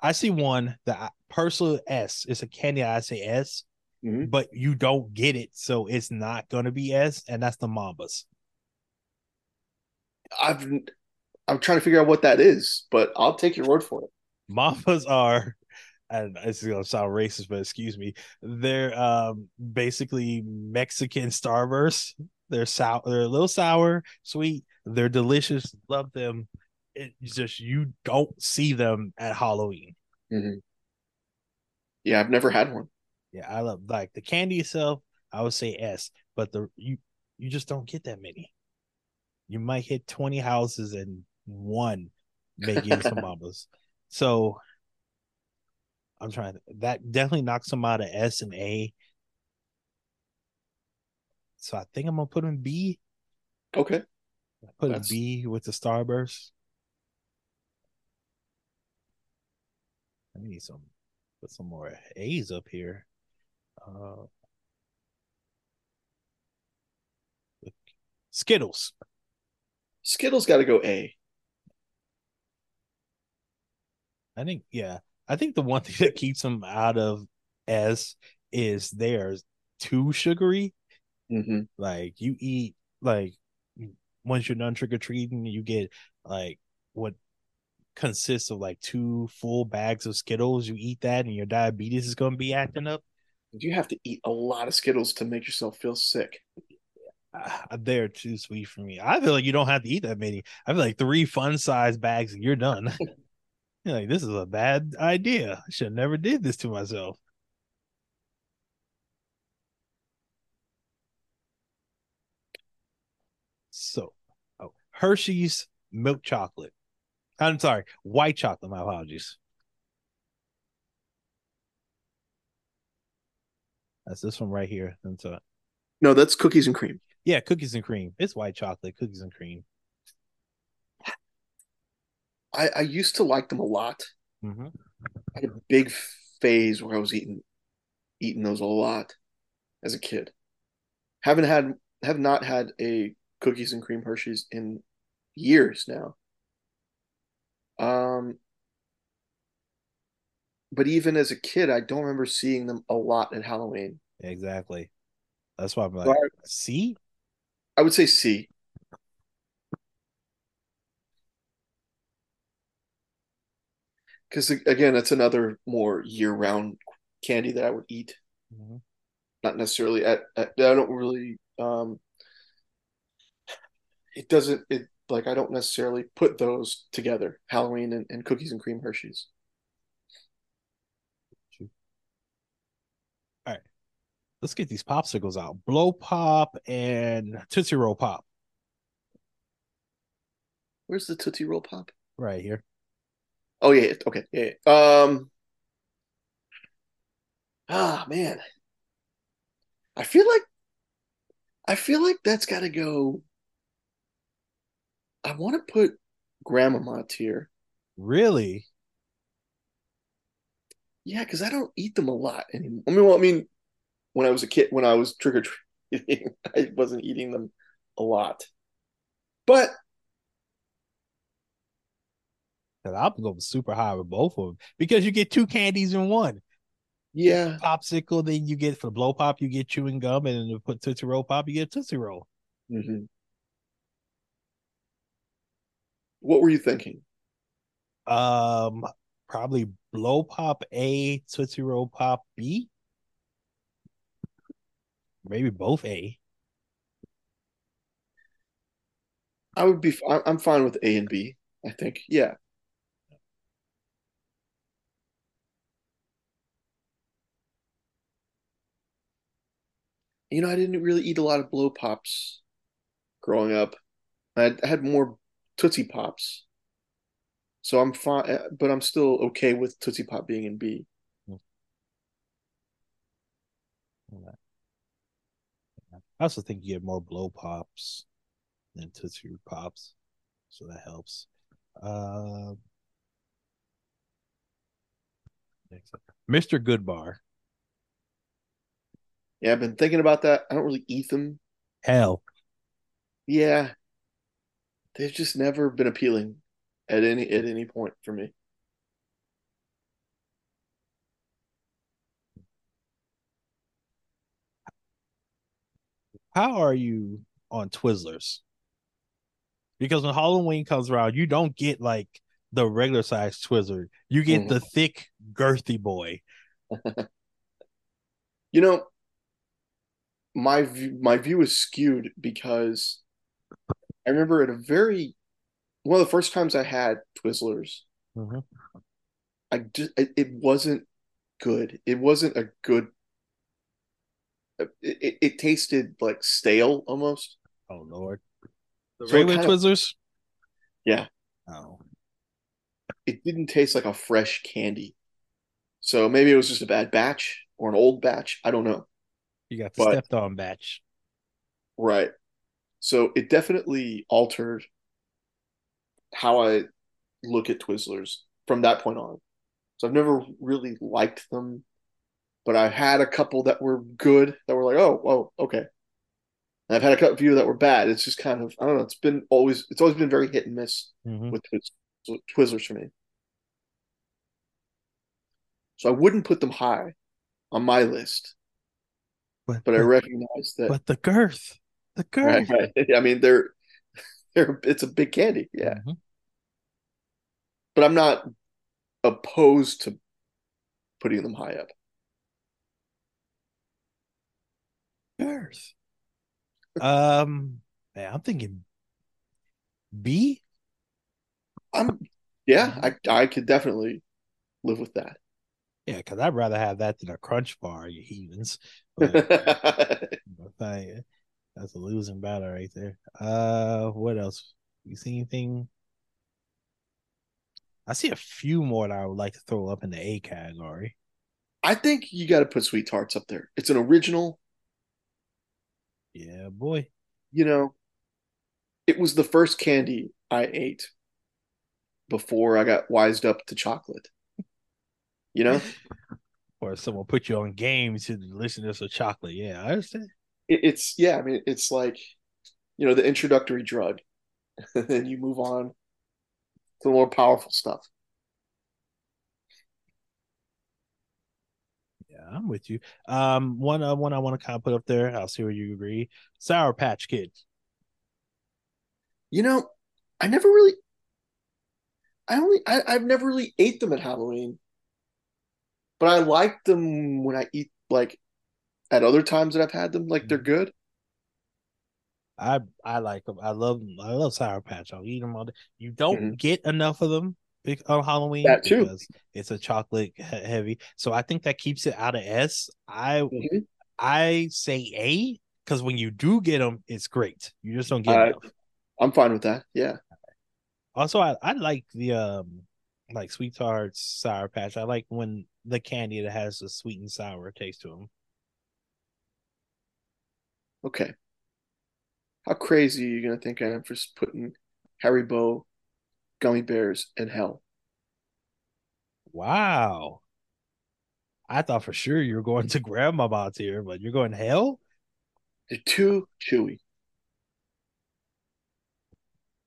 Speaker 2: I see one that I, personal S. It's a candy. I say S,
Speaker 1: Mhm.
Speaker 2: but you don't get it, so it's not gonna be S, and that's the Mambas.
Speaker 1: I've I'm trying to figure out what that is, but I'll take your word for it.
Speaker 2: Mambas are, and it's gonna sound racist, but excuse me, they're um basically Mexican Starburst. They're sour, they're a little sour, sweet. They're delicious. Love them. It's just you don't see them at Halloween.
Speaker 1: Mhm. Yeah, I've never had one.
Speaker 2: Yeah, I love like the candy itself. I would say S, but the you you just don't get that many. You might hit twenty houses and one give some mambas. So I'm trying to that definitely knocks them out of S and A. So I think I'm gonna put him B.
Speaker 1: Okay.
Speaker 2: Put him
Speaker 1: That's-
Speaker 2: B with the Starburst. I need some put some more A's up here. Uh Skittles.
Speaker 1: Skittles got to go A.
Speaker 2: I think yeah. I think the one thing that keeps them out of S is they're too sugary.
Speaker 1: hmm
Speaker 2: Like you eat like once you're done trick or treating, you get like what consists of like two full bags of Skittles. You eat that, and your diabetes is going to be acting up.
Speaker 1: You have to eat a lot of Skittles to make yourself feel sick.
Speaker 2: Ah, they're too sweet for me. I feel like you don't have to eat that many. I feel like three fun size bags and you're done. you're like, this is a bad idea. I should have never did this to myself. So, oh, Hershey's milk chocolate. I'm sorry, white chocolate. My apologies. That's this one right here. That's uh,
Speaker 1: No, that's cookies and cream.
Speaker 2: yeah, cookies and cream. It's white chocolate, cookies and cream.
Speaker 1: I, I used to like them a lot.
Speaker 2: Mm-hmm.
Speaker 1: I had a big phase where I was eating eating those a lot as a kid. Haven't had have not had a cookies and cream Hershey's in years now. Um but even as a kid, I don't remember seeing them a lot at Halloween.
Speaker 2: Exactly. That's why I'm like,
Speaker 1: So I,
Speaker 2: see,
Speaker 1: I would say C. Because again, that's another more year-round candy that I would eat.
Speaker 2: Mhm.
Speaker 1: Not necessarily at, at I don't really um it doesn't it like I don't necessarily put those together, Halloween and, and cookies and cream Hershey's. All right.
Speaker 2: Let's get these popsicles out. Blow pop and Tootsie Roll pop
Speaker 1: Where's the Tootsie Roll Pop?
Speaker 2: right here.
Speaker 1: Oh yeah, okay, yeah. yeah. Um ah man. I feel like I feel like that's gotta go. I want to put Grandmama here.
Speaker 2: Really?
Speaker 1: Yeah, because I don't eat them a lot anymore. I mean, well, I mean, when I was a kid, when I was trick or treating, I wasn't eating them a lot. But
Speaker 2: I'm going super high with both of them because you get two candies in one.
Speaker 1: Yeah.
Speaker 2: Popsicle, then you get for the blow pop, you get chewing gum, and then you put Tootsie Roll pop, you get Tootsie Roll.
Speaker 1: hmm What were you thinking?
Speaker 2: Um, probably blow pop A, Tootsie Roll pop B. Maybe both A.
Speaker 1: I would be. I'm fine with A and B. I think. Yeah. You know, I didn't really eat a lot of blow pops growing up. I had more Tootsie Pops, so I'm fine. But I'm still okay with Tootsie Pop being in B.
Speaker 2: I also think you get more blow pops than Tootsie Pops, so that helps. Uh, next up. Mr. Goodbar.
Speaker 1: Yeah, I've been thinking about that. I don't really eat them.
Speaker 2: Hell,
Speaker 1: Yeah, they've just never been appealing at any at any point for me.
Speaker 2: how are you on Twizzlers? Because when Halloween comes around, you don't get like the regular size Twizzler. You get
Speaker 1: Mhm.
Speaker 2: the thick, girthy boy.
Speaker 1: You know, my view, my view is skewed because I remember at a very one of the first times I had Twizzlers,
Speaker 2: Mhm.
Speaker 1: I just it, it wasn't good. It wasn't a good. It, it, it tasted like stale almost.
Speaker 2: Oh Lord, the
Speaker 1: So it
Speaker 2: regular
Speaker 1: kind of-
Speaker 2: Twizzlers.
Speaker 1: Yeah,
Speaker 2: Oh,
Speaker 1: it didn't taste like a fresh candy. So maybe it was just a bad batch or an old batch. I don't know.
Speaker 2: you got the
Speaker 1: But-
Speaker 2: stepped on batch.
Speaker 1: Right. So it definitely altered how I look at Twizzlers from that point on. So I've never really liked them, but I had a couple that were good that were like, oh, oh, okay. And I've had a couple few that were bad. It's just kind of, I don't know. It's been always, it's always been very hit and miss
Speaker 2: Mhm.
Speaker 1: with Twiz- Twizzlers for me. So I wouldn't put them high on my list,
Speaker 2: But
Speaker 1: but I recognize that.
Speaker 2: but the girth, the girth.
Speaker 1: Right, right. I mean, they're they're it's a big candy, yeah.
Speaker 2: Mhm.
Speaker 1: But I'm not opposed to putting them high up.
Speaker 2: Girth. Um, man, I'm thinking B.
Speaker 1: I'm yeah, I I could definitely live with that.
Speaker 2: Yeah, because I'd rather have that than a crunch bar, you heathens. But, that's a losing battle right there. Uh, what else? You see anything? I see a few more that I would like to throw up in the A category.
Speaker 1: I think you got to put sweet tarts up there. It's an original,
Speaker 2: Yeah, boy.
Speaker 1: you know. It was the first candy I ate before I got wised up to chocolate. You know,
Speaker 2: Or someone put you on game to listen to some chocolate. Yeah, I understand.
Speaker 1: It, it's yeah. I mean, it's like you know the introductory drug, and then you move on to the more powerful stuff.
Speaker 2: Yeah, I'm with you. Um, one uh, one I want to kind of put up there. I'll see where you agree. Sour Patch Kids.
Speaker 1: You know, I never really, I only, I, I've never really ate them at Halloween, but I like them when I eat like at other times that I've had them. Like they're good.
Speaker 2: I I like them. I love them. I love Sour Patch. I'll eat them all day. You don't
Speaker 1: Mhm.
Speaker 2: get enough of them on Halloween
Speaker 1: That too.
Speaker 2: because it's a chocolate heavy. So I think that keeps it out of S. I
Speaker 1: Mhm.
Speaker 2: I say A because when you do get them, it's great. You just don't get
Speaker 1: Uh,
Speaker 2: enough.
Speaker 1: I'm fine with that. Yeah.
Speaker 2: Also, I, I like the um like sweet tarts, sour patch. I like when the candy that has a sweet and sour taste to them.
Speaker 1: Okay. How crazy are you gonna think I am for putting Harry Haribo gummy bears in hell?
Speaker 2: Wow. I thought for sure you were going to grandma bots here, but you're going hell?
Speaker 1: They're too chewy.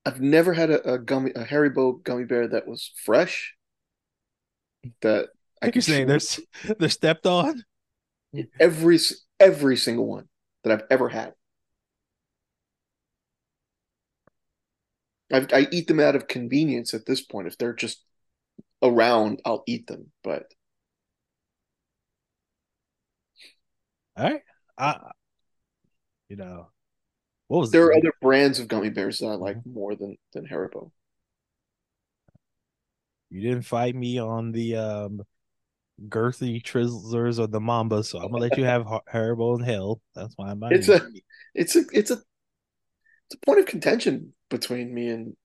Speaker 1: I've never had a, a gummy a Haribo gummy bear that was fresh. That I
Speaker 2: You're
Speaker 1: could
Speaker 2: saying they're they're stepped on.
Speaker 1: every every single one that I've ever had. I, I eat them out of convenience at this point. If they're just around, I'll eat them. But
Speaker 2: All right, I you know what was
Speaker 1: there are
Speaker 2: it?
Speaker 1: other brands of gummy bears that I like
Speaker 2: Mm-hmm.
Speaker 1: more than than Haribo.
Speaker 2: You didn't fight me on the um girthy Twizzlers or the Mamba, so I'm gonna let you have Har- Haribo and Hell. That's why I'm.
Speaker 1: It's a it's a it's a it's a point of contention between me and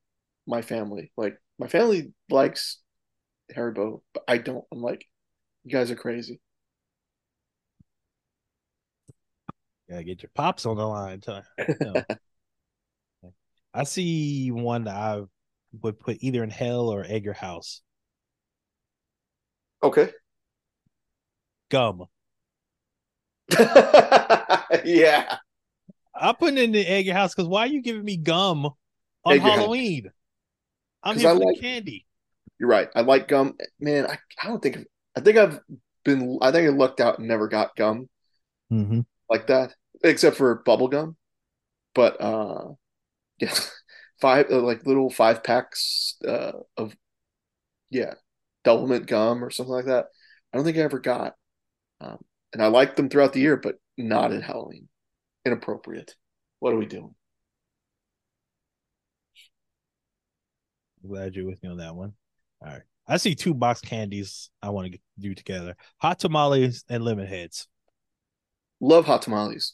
Speaker 1: my family. Like my family likes Haribo, but I don't. I'm like, you guys are crazy.
Speaker 2: gotta get your pops on the line. No. I see one that I would put either in Hell or Egg Your House.
Speaker 1: Okay.
Speaker 2: Gum.
Speaker 1: yeah.
Speaker 2: I'm putting in the Egg Your House because why are you giving me gum on
Speaker 1: Egg
Speaker 2: Halloween? I'm here for
Speaker 1: like-
Speaker 2: candy.
Speaker 1: You're right. I like gum. Man, I, I don't think I think I've been I think I lucked out and never got gum
Speaker 2: Mm-hmm.
Speaker 1: like that, except for bubble gum. But uh yeah. Five uh, like little five packs uh of yeah, Doublemint gum or something like that. I don't think I ever got. Um and I like them throughout the year, but not at Halloween. Inappropriate. What are we doing?
Speaker 2: Glad you're with me on that one. All right. I see two box candies I want to do together hot tamales and lemon heads.
Speaker 1: Love hot tamales.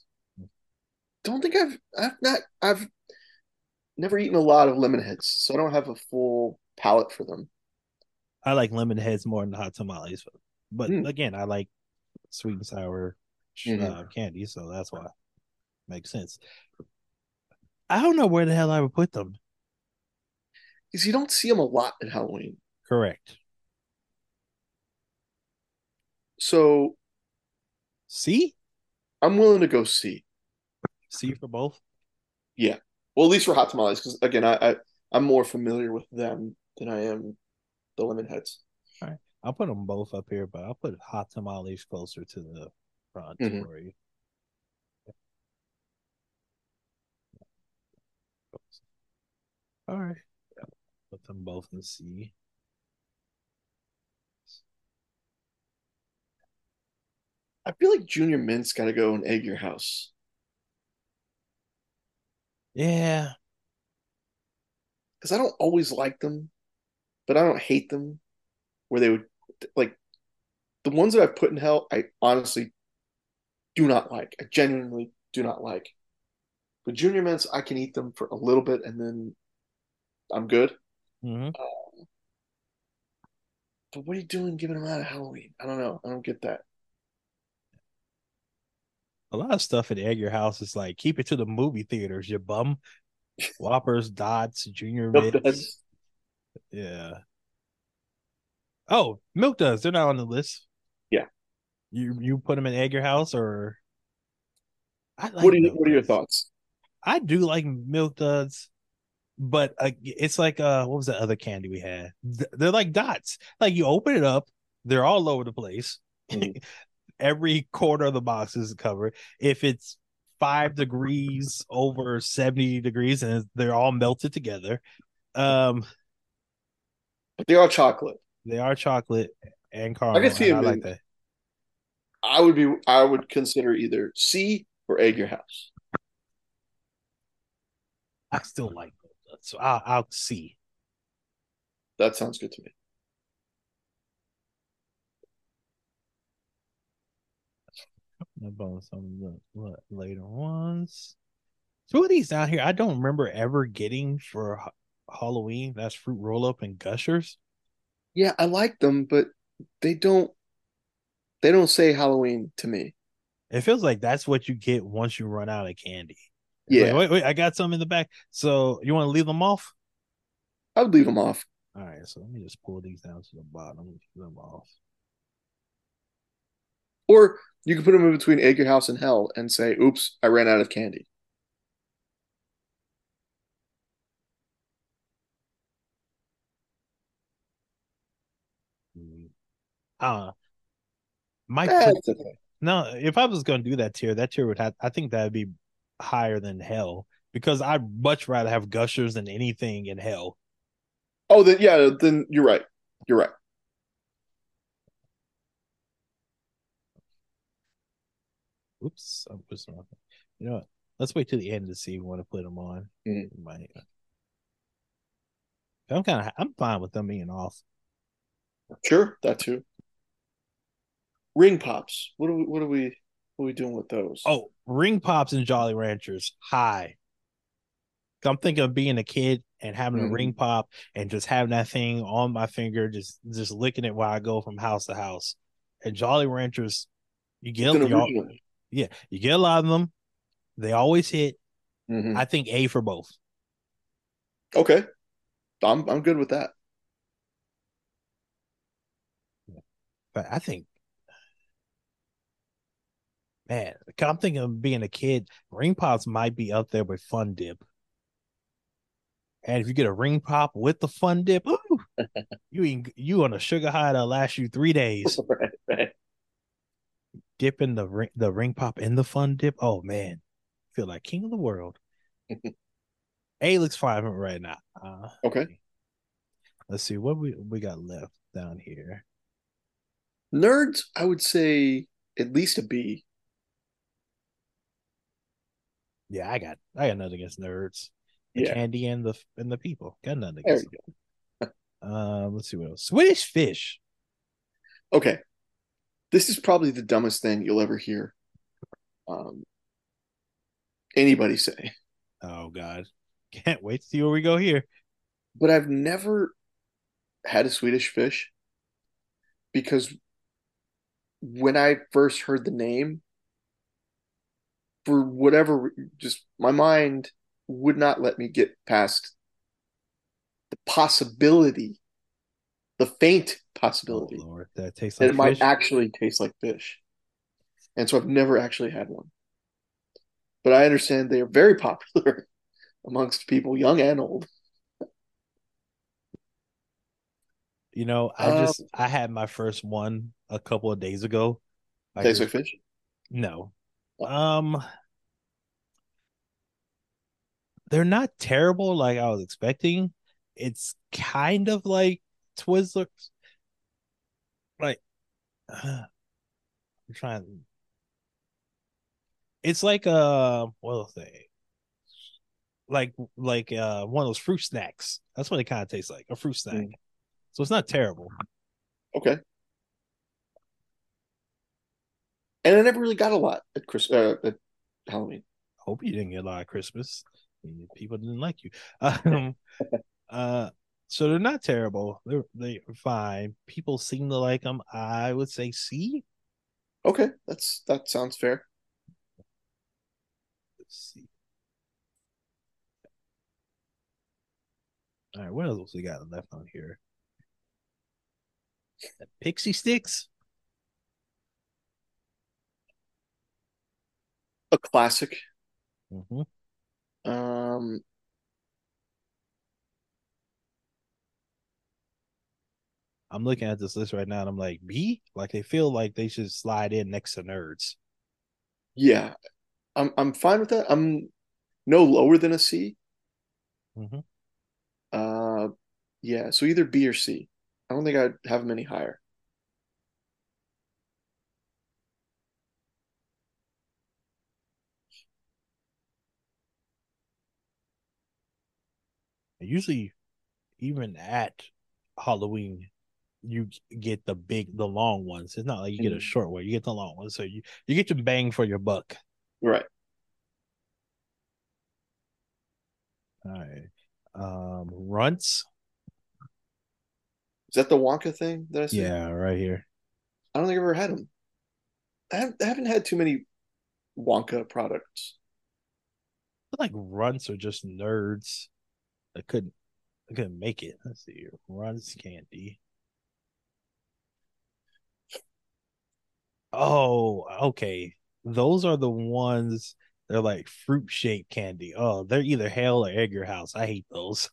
Speaker 1: Don't think I've I've not I've never eaten a lot of lemon heads, so I don't have a full palate for them.
Speaker 2: I like lemon heads more than hot tamales. But
Speaker 1: Hmm.
Speaker 2: again, I like sweet and sour
Speaker 1: Mhm.
Speaker 2: uh, candy, so that's why makes sense. I don't know where the hell I would put them.
Speaker 1: Because you don't see them a lot at Halloween.
Speaker 2: Correct.
Speaker 1: So
Speaker 2: See?
Speaker 1: I'm willing to go see.
Speaker 2: See for both? Yeah.
Speaker 1: Well, at least for hot tamales, because again, I, I I'm more familiar with them than I am the lemon heads.
Speaker 2: I'll put them both up here, but I'll put hot tamales closer to the front
Speaker 1: Mhm.
Speaker 2: for you. All right. Put them both in the C.
Speaker 1: I feel like Junior Mint's got to go and egg your house.
Speaker 2: Yeah.
Speaker 1: Because I don't always like them, but I don't hate them. Where they would like the ones that I've put in hell, I honestly do not like. I genuinely do not like. But Junior Mints, I can eat them for a little bit and then I'm good.
Speaker 2: hmm
Speaker 1: But what are you doing giving them out at Halloween? I don't know. I don't get that.
Speaker 2: A lot of stuff at Egg Your House is like keep it to the movie theaters, you bum. Whoppers, Dots, Junior Mints. Yeah. Oh, Milk Duds. They're not on the list.
Speaker 1: Yeah.
Speaker 2: You you put them in Egg Your House or? I like
Speaker 1: What are you, what are your thoughts?
Speaker 2: I do like Milk Duds, but uh, it's like uh, what was the other candy we had? They're like dots. Like you open it up, they're all over the place.
Speaker 1: Mhm.
Speaker 2: Every corner of the box is covered. If it's five degrees over 70 degrees and they're all melted together. Um,
Speaker 1: But they are all chocolate.
Speaker 2: They are chocolate and caramel.
Speaker 1: I can see
Speaker 2: and I like that.
Speaker 1: I would be I would consider either C or egg your house.
Speaker 2: I still like Milk so I'll, I'll see.
Speaker 1: That sounds good to me.
Speaker 2: about some of the later ones. Two of these down here, I don't remember ever getting for Halloween. That's fruit roll up and gushers.
Speaker 1: Yeah, I like them, but they don't they don't say Halloween to me.
Speaker 2: It feels like that's what you get once you run out of candy.
Speaker 1: Yeah,
Speaker 2: like, wait, wait, I got some in the back. So you want to leave them off?
Speaker 1: I would leave them off.
Speaker 2: All right, so let me just pull these down to the bottom. Leave them off.
Speaker 1: Or you can put them in between egg your house and hell and say, "Oops, I ran out of candy."
Speaker 2: Uh my
Speaker 1: Eh, okay.
Speaker 2: no, if I was gonna do that tier, that tier would have I think that would be higher than hell because I'd much rather have gushers than anything in hell.
Speaker 1: Oh, then yeah, then you're right. You're right.
Speaker 2: Oops, I was wrong. You know what? Let's wait till the end to see if we want to put them on.
Speaker 1: Mhm.
Speaker 2: Might. I'm kind of I'm fine with them being off.
Speaker 1: Sure, that too. Ring pops. What are we? What are we? What are we doing with those?
Speaker 2: Oh, ring pops and Jolly Ranchers high. I'm thinking of being a kid and having a
Speaker 1: Mhm.
Speaker 2: ring pop and just having that thing on my finger, just just licking it while I go from house to house. And Jolly Ranchers, you get
Speaker 1: It's an
Speaker 2: you all- yeah, you get a lot of them. They always hit.
Speaker 1: Mhm.
Speaker 2: I think A for both.
Speaker 1: Okay, I'm I'm good with that.
Speaker 2: But I think, man, I'm thinking of being a kid. Ring pops might be up there with Fun Dip. And if you get a ring pop with the Fun Dip, ooh, you eat, you on a sugar high that'll last you three days.
Speaker 1: right, right.
Speaker 2: Dipping the ring the ring pop in the Fun Dip. Oh man, feel like king of the world. A looks fine right now. Uh,
Speaker 1: Okay.
Speaker 2: let's see what we we got left down here.
Speaker 1: Nerds, I would say at least a B.
Speaker 2: Yeah, I got I got nothing against nerds. The
Speaker 1: Yeah.
Speaker 2: candy and the and the people. Got nothing
Speaker 1: There
Speaker 2: against
Speaker 1: you
Speaker 2: them. Uh, let's see what else. Swedish fish.
Speaker 1: Okay. This is probably the dumbest thing you'll ever hear um, anybody say,
Speaker 2: Oh God, can't wait to see where we go here.
Speaker 1: but I've never had a Swedish fish because when I first heard the name, for whatever, just my mind would not let me get past the possibility, the faint
Speaker 2: Oh
Speaker 1: possibility
Speaker 2: Lord, that
Speaker 1: that
Speaker 2: like
Speaker 1: it might
Speaker 2: fish.
Speaker 1: actually taste like fish. And so I've never actually had one. But I understand they are very popular amongst people, young and old.
Speaker 2: You know, I
Speaker 1: Um,
Speaker 2: just I had my first one a couple of days ago.
Speaker 1: Tastes like fish.
Speaker 2: no,
Speaker 1: Oh.
Speaker 2: Um, they're not terrible like I was expecting. It's kind of like Twizzlers. Like, I'm trying. It's like uh, what will say? Like like uh one of those fruit snacks. That's what it kind of tastes like, a fruit snack.
Speaker 1: Mm.
Speaker 2: So it's not terrible.
Speaker 1: Okay. And I never really got a lot at Chris uh, at Halloween.
Speaker 2: Hope you didn't get a lot of Christmas. People didn't like you. Um, uh, so they're not terrible. They're they're fine. People seem to like them. I would say C.
Speaker 1: Okay, that's that sounds fair.
Speaker 2: Let's see. All right, what else we got left on here? Pixie sticks.
Speaker 1: A classic.
Speaker 2: hmm
Speaker 1: Um,
Speaker 2: I'm looking at this list right now, and I'm like B. Like they feel like they should slide in next to nerds.
Speaker 1: yeah, I'm I'm fine with that. I'm no lower than a C.
Speaker 2: Mhm.
Speaker 1: Uh, yeah, so either B or C. I don't think I'd have them any higher.
Speaker 2: Usually, even at Halloween, you get the big, the long ones. It's not like you get a
Speaker 1: Mhm.
Speaker 2: short one; you get the long ones. So you you get your bang for your buck.
Speaker 1: Right.
Speaker 2: All right. Um, runts.
Speaker 1: Is that the Wonka thing that I see?
Speaker 2: Yeah, right here.
Speaker 1: I don't think I've ever had them. I haven't, I haven't had too many Wonka products.
Speaker 2: I feel like runts are just nerds that couldn't I couldn't make it. Let's see here. Candy. Oh, okay. Those are the ones they're like fruit shaped candy. Oh, they're either hell or egg your house. I hate those.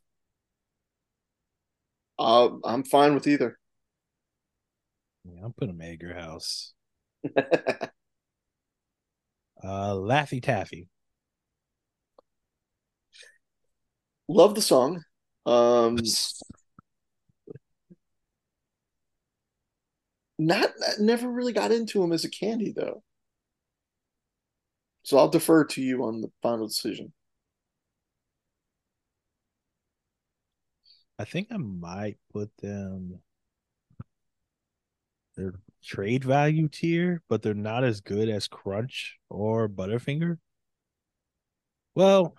Speaker 1: Uh, I'm fine with either.
Speaker 2: Yeah, I'm putting them Egg Your House. Uh, Laffy Taffy.
Speaker 1: Love the song. Um, not never really got into him as a candy though. So I'll defer to you on the final decision.
Speaker 2: I think I might put them their trade value tier, but they're not as good as Crunch or Butterfinger. Well,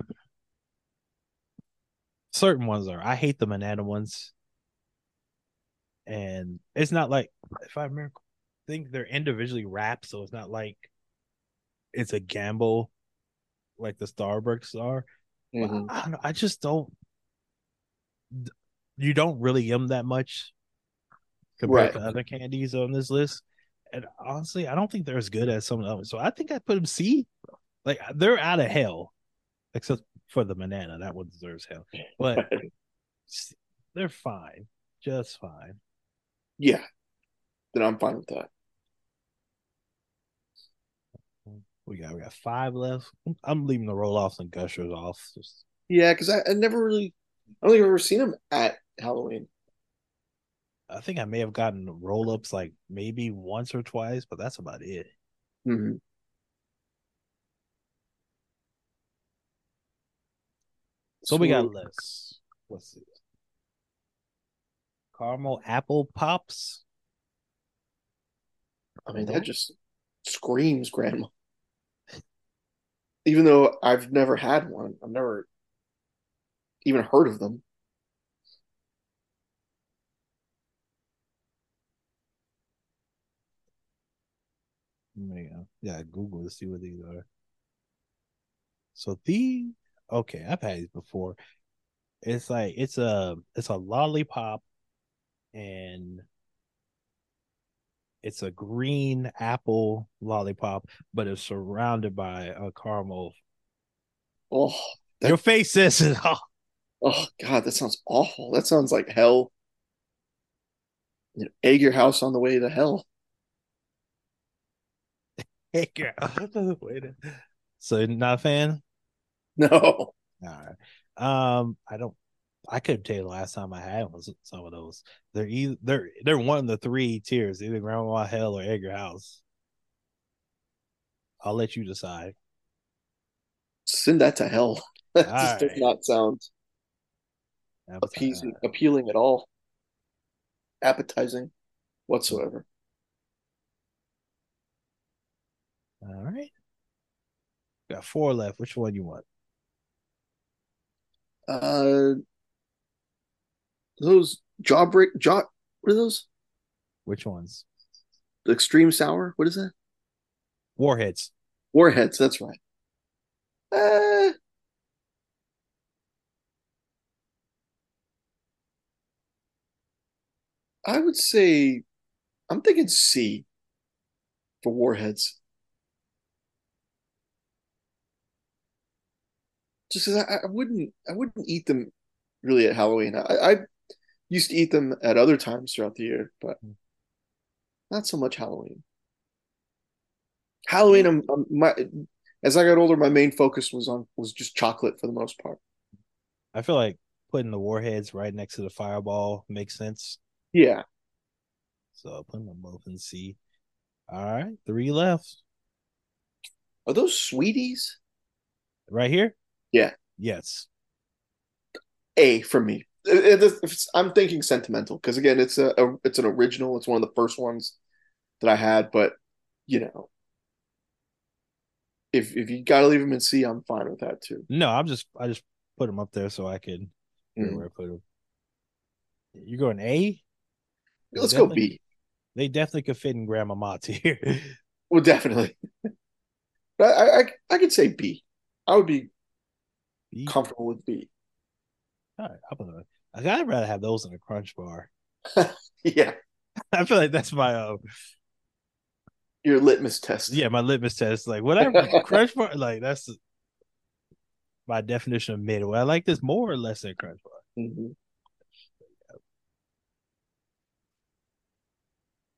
Speaker 2: certain ones are. I hate the banana ones. And it's not like if I remember I think they're individually wrapped, so it's not like it's a gamble like the Starbursts are. Mm-hmm. I, I, just don't you don't really yum that much compared right. to other candies on this list. And honestly, I don't think they're as good as some of them. So I think I put them C. Like they're out of hell, except for the banana. That one deserves hell. But they're fine, just fine.
Speaker 1: Yeah, then I'm fine with that.
Speaker 2: We got we got five left. I'm leaving the roll offs and gushers off. Just...
Speaker 1: Yeah, because I, I never really, I don't think I've ever seen them at Halloween.
Speaker 2: I think I may have gotten roll ups like maybe once or twice, but that's about it.
Speaker 1: Mm-hmm.
Speaker 2: So, we got less. Let's see. Caramel apple pops.
Speaker 1: I mean, that just screams grandma. Even though I've never had one, I've never even heard of them.
Speaker 2: Yeah, uh, yeah. Google to see what these are. So the okay, I've had these before. It's like it's a it's a lollipop, and it's a green apple lollipop, but it's surrounded by a caramel.
Speaker 1: Oh,
Speaker 2: that, your face says it
Speaker 1: all. Oh God, that sounds awful. That sounds like hell. You know, egg your house on the way to hell.
Speaker 2: Hey girl. so not a fan?
Speaker 1: No.
Speaker 2: All right. Um, I don't I couldn't tell you the last time I had was some of those. They're either they're they're one of the three tiers, either Grandma Hell or Egg Your House. I'll let you decide.
Speaker 1: Send that to hell. That just right. does not sound appeasing, appealing at all. Appetizing whatsoever.
Speaker 2: All right. Got four left. Which one you want?
Speaker 1: Uh, those jawbreak jaw. What are those?
Speaker 2: Which ones?
Speaker 1: The extreme sour. What is that?
Speaker 2: Warheads.
Speaker 1: Warheads. That's right. Uh, I would say I'm thinking C for warheads. Just because I, I, wouldn't I wouldn't eat them really at Halloween. I, I used to eat them at other times throughout the year, but hmm. not so much Halloween. Halloween, I'm, I'm, my as I got older, my main focus was on was just chocolate for the most part.
Speaker 2: I feel like putting the warheads right next to the fireball makes sense.
Speaker 1: Yeah.
Speaker 2: So I'll put them both in C. All right, three left.
Speaker 1: Are those sweeties?
Speaker 2: Right here?
Speaker 1: Yeah.
Speaker 2: Yes.
Speaker 1: A for me. It, it, I'm thinking sentimental because again, it's a, a, it's an original. It's one of the first ones that I had, but you know, if if you got to leave them in C, I'm fine with that too.
Speaker 2: No, I'm just I just put them up there so I can mm. where I put them. You're going A?
Speaker 1: Let's go B.
Speaker 2: They definitely could fit in Grandma Mott's here.
Speaker 1: well, definitely. but I, I I could say B. I would be B? comfortable with
Speaker 2: B. All right, I'm gonna. I'd rather have those in a crunch bar.
Speaker 1: yeah,
Speaker 2: I feel like that's my uh,
Speaker 1: your litmus test.
Speaker 2: Yeah, my litmus test. Like whatever crunch bar, like that's my definition of mid. Well, I like this more or less than crunch bar.
Speaker 1: Mm-hmm.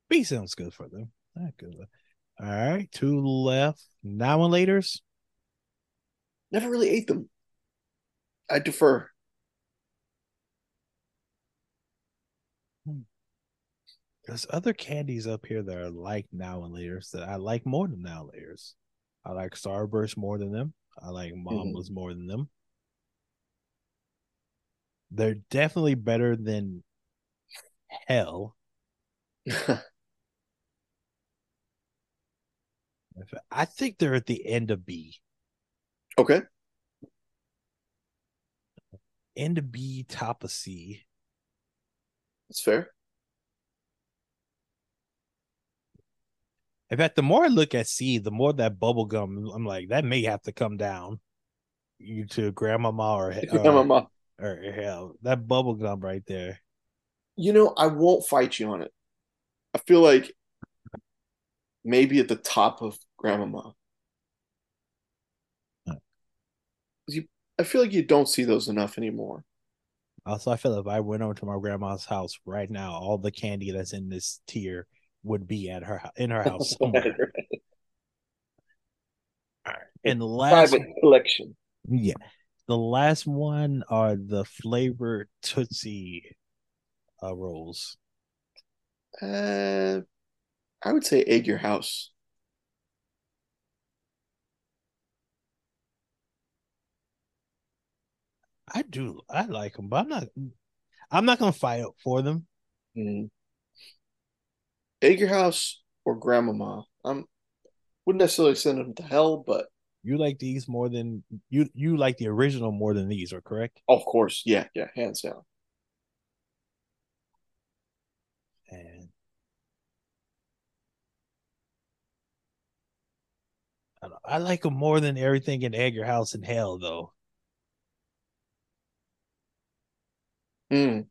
Speaker 2: B sounds good for them. Not good. All right, two left. Now and later's.
Speaker 1: Never really ate them. I defer.
Speaker 2: There's other candies up here that are like now and later's that I like more than now and later's. I like Starburst more than them. I like Mambas mm-hmm. more than them. They're definitely better than hell. I think they're at the end of B.
Speaker 1: Okay.
Speaker 2: End of B, top of C.
Speaker 1: That's fair.
Speaker 2: In fact, the more I look at C, the more that bubble gum, I'm like, that may have to come down you to grandmama or, grandmama. or, or hell, that bubble gum right there.
Speaker 1: You know, I won't fight you on it. I feel like maybe at the top of grandmama. You, I feel like you don't see those enough anymore.
Speaker 2: Also, I feel if I went over to my grandma's house right now, all the candy that's in this tier would be at her in her house somewhere. All right. And the last
Speaker 1: private collection.
Speaker 2: Yeah. The last one are the flavored Tootsie uh, rolls.
Speaker 1: Uh I would say egg your house.
Speaker 2: I do. I like them, but I'm not. I'm not gonna fight for them.
Speaker 1: Mm. Egg your house or grandmama. I'm wouldn't necessarily send them to hell, but
Speaker 2: you like these more than you. You like the original more than these, are correct?
Speaker 1: Of course, yeah, yeah, hands down.
Speaker 2: And I, like them more than everything in Egg Your House in Hell, though.
Speaker 1: Hmm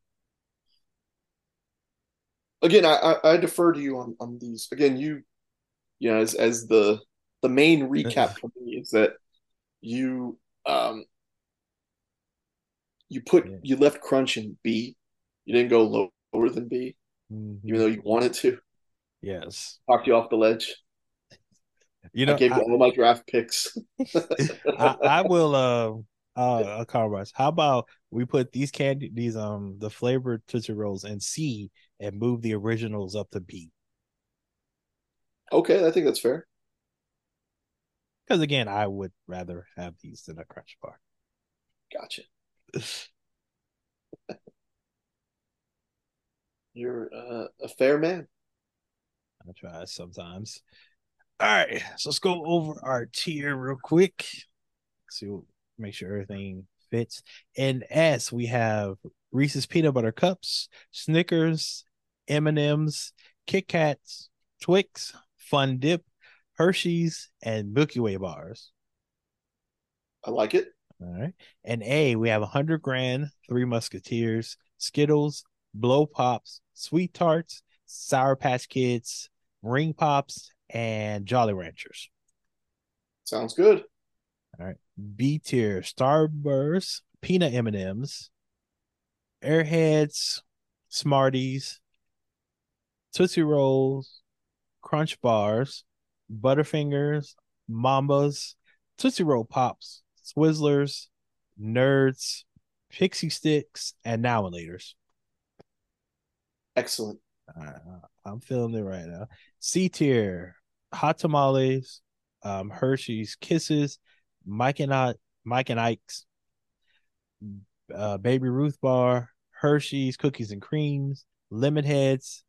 Speaker 1: again, I, I, defer to you on, on these. Again, you, you know, as as the the main recap for me is that you um you put yeah. you left Crunch in B. You didn't go low, lower than B, mm-hmm. even though you wanted to.
Speaker 2: Yes.
Speaker 1: Talked you off the ledge.
Speaker 2: You know,
Speaker 1: I gave I, you all my draft picks.
Speaker 2: I, I, will. Uh, uh, a compromise. How about we put these candy, these um, the flavored tootsie rolls in C, and move the originals up to B.
Speaker 1: Okay, I think that's fair.
Speaker 2: Because again, I would rather have these than a crunch bar.
Speaker 1: Gotcha. You're uh, a fair man.
Speaker 2: I try sometimes. All right, so let's go over our tier real quick. Let's See, make sure everything fits. And S, we have Reese's peanut butter cups, Snickers, M and M's, Kit Kats, Twix, Fun Dip, Hershey's, and Milky Way bars.
Speaker 1: I like it.
Speaker 2: All right. And A, we have a hundred grand, Three Musketeers, Skittles, Blow Pops, Sweet Tarts, Sour Patch Kids, Ring Pops, and Jolly Ranchers.
Speaker 1: Sounds good.
Speaker 2: All right. B tier: Starburst, Peanut M and M's, Airheads, Smarties, Tootsie Rolls, Crunch Bars, Butterfingers, Mambas, Tootsie Roll Pops, Twizzlers, Nerds, Pixie Sticks, and Now and Laters.
Speaker 1: Excellent.
Speaker 2: Uh, I'm feeling it right now. C tier, Hot Tamales, um, Hershey's Kisses, Mike and I, Mike and Ike's, uh, Baby Ruth Bar, Hershey's Cookies and Creams, Lemon Heads,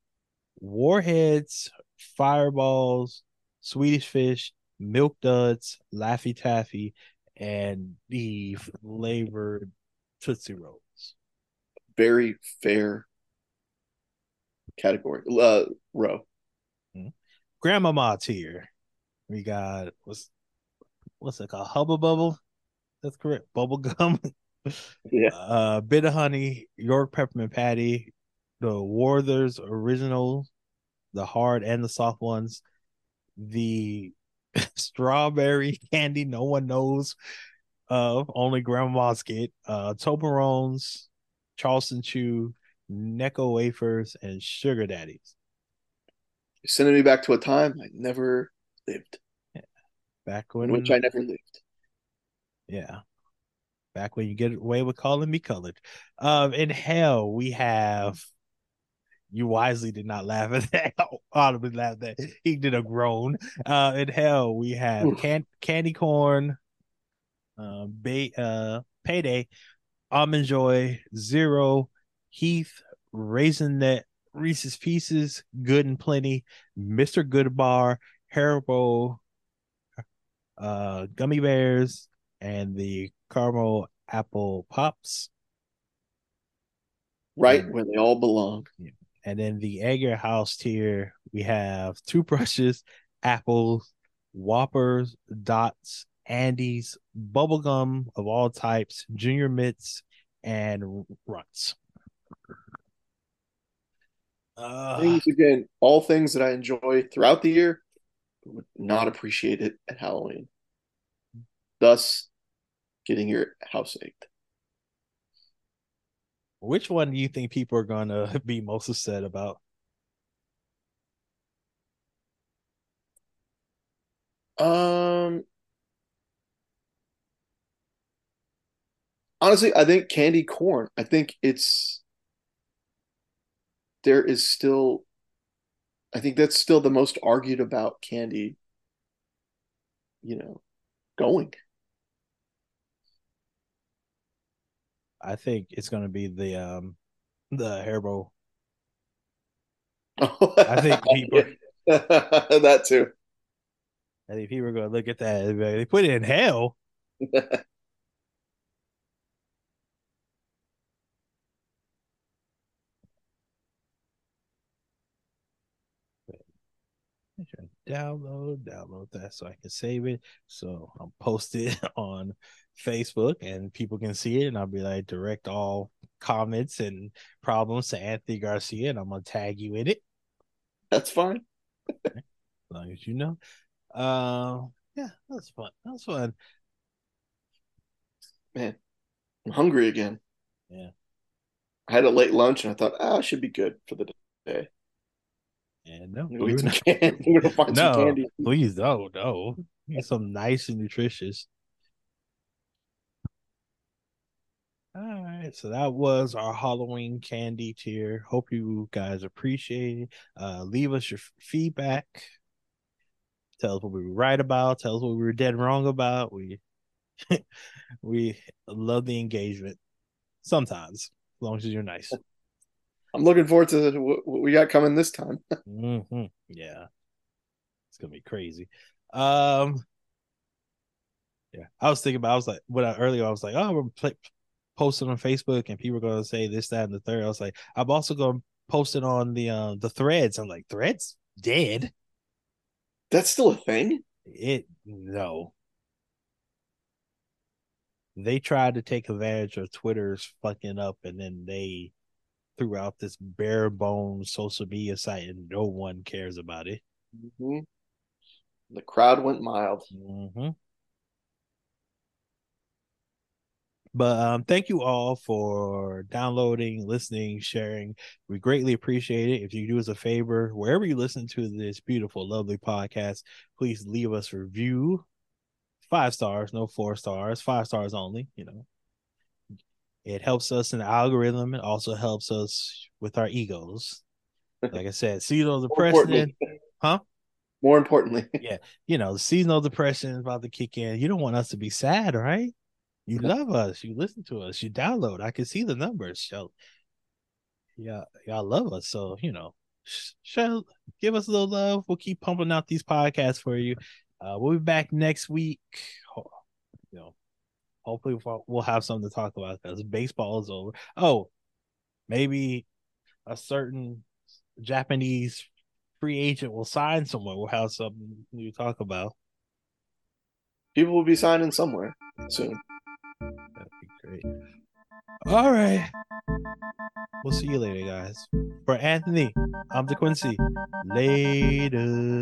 Speaker 2: Warheads, Fireballs, Swedish Fish, Milk Duds, Laffy Taffy, and the flavored Tootsie Rolls.
Speaker 1: Very fair category. Uh, row.
Speaker 2: Mm-hmm. Grandmama's here. We got what's what's it called? Hubba Bubba. That's correct. Bubble gum.
Speaker 1: yeah.
Speaker 2: Uh, Bit-O-Honey, York peppermint patty, the Werther's original, the hard and the soft ones, the strawberry candy no one knows of, only grandma's get, uh, Toblerones, Charleston Chew, Necco wafers, and sugar daddies.
Speaker 1: You're sending me back to a time I never lived.
Speaker 2: Back when
Speaker 1: which I never lived.
Speaker 2: Yeah. Back when you get away with calling me colored. Um, in hell, we have you wisely did not laugh at that. Audibly laughed at he did a groan. Uh, in hell, we have can- candy corn, uh, ba- uh, payday, almond joy, zero, Heath, raisin Raisinet, Reese's Pieces, Good and Plenty, Mr. Goodbar, Haribo, uh, Gummy Bears, and the Caramel Apple Pops.
Speaker 1: Right where they all belong.
Speaker 2: And then the Egg Your House tier, we have toothbrushes, apples, whoppers, dots, Andes, bubblegum of all types, junior mints, and runts.
Speaker 1: Uh, things again, all things that I enjoy throughout the year, but would not appreciate it at Halloween. Thus, getting your house ached.
Speaker 2: Which one do you think people are gonna be most upset about?
Speaker 1: Um, honestly, I think candy corn. I think it's there is still I think that's still the most argued about candy, you know, going.
Speaker 2: I think it's going to be the um the Haribo.
Speaker 1: I think people that too.
Speaker 2: I think people are going to look at that. They put it in hell. download, download that so I can save it. So I'll post it on Facebook and people can see it. And I'll be like, direct all comments and problems to Anthony Garcia, and I'm gonna tag you in it.
Speaker 1: That's fine.
Speaker 2: as long as you know. Uh, yeah, that's fun. That's fun.
Speaker 1: Man, I'm hungry again.
Speaker 2: Yeah.
Speaker 1: I had a late lunch and I thought, ah, I should be good for the day.
Speaker 2: And no,
Speaker 1: gonna, we're gonna find
Speaker 2: no,
Speaker 1: some candy.
Speaker 2: Please, no, no. Get some nice and nutritious. All right, so that was our Halloween candy tier. Hope you guys appreciate it. Uh, leave us your feedback. Tell us what we were right about. Tell us what we were dead wrong about. We we love the engagement. Sometimes, as long as you're nice.
Speaker 1: I'm looking forward to what we got coming this time.
Speaker 2: mm-hmm. Yeah, it's gonna be crazy. Um, yeah, I was thinking about. I was like, what I, earlier I was like, oh, we're play, posting on Facebook, and people are gonna say this, that, and the third. I was like, I'm also gonna post it on the uh, the threads. I'm like, threads dead.
Speaker 1: That's still a thing.
Speaker 2: It no. They tried to take advantage of Twitter's fucking up, and then they threw out this bare bones social media site and no one cares about it.
Speaker 1: Mm-hmm. The crowd went mild.
Speaker 2: Mm-hmm. But um, thank you all for downloading, listening, sharing. We greatly appreciate it. If you do us a favor, wherever you listen to this beautiful, lovely podcast, please leave us a review. Five stars, no four stars, five stars only, you know. It helps us in the algorithm. It also helps us with our egos. Like I said, seasonal depression, huh?
Speaker 1: More importantly,
Speaker 2: yeah, you know, seasonal depression is about to kick in. You don't want us to be sad, right? You love us. You listen to us. You download. I can see the numbers. So, yeah, y'all love us. So, you know, show, give us a little love. We'll keep pumping out these podcasts for you. Uh, we'll be back next week. You know, hopefully we'll have something to talk about because baseball is over. Oh, maybe a certain Japanese free agent will sign somewhere. We'll have something to talk about.
Speaker 1: People will be signing somewhere soon
Speaker 2: great. All right. We'll see you later, guys. For Anthony, I'm DeQuiency. Laters.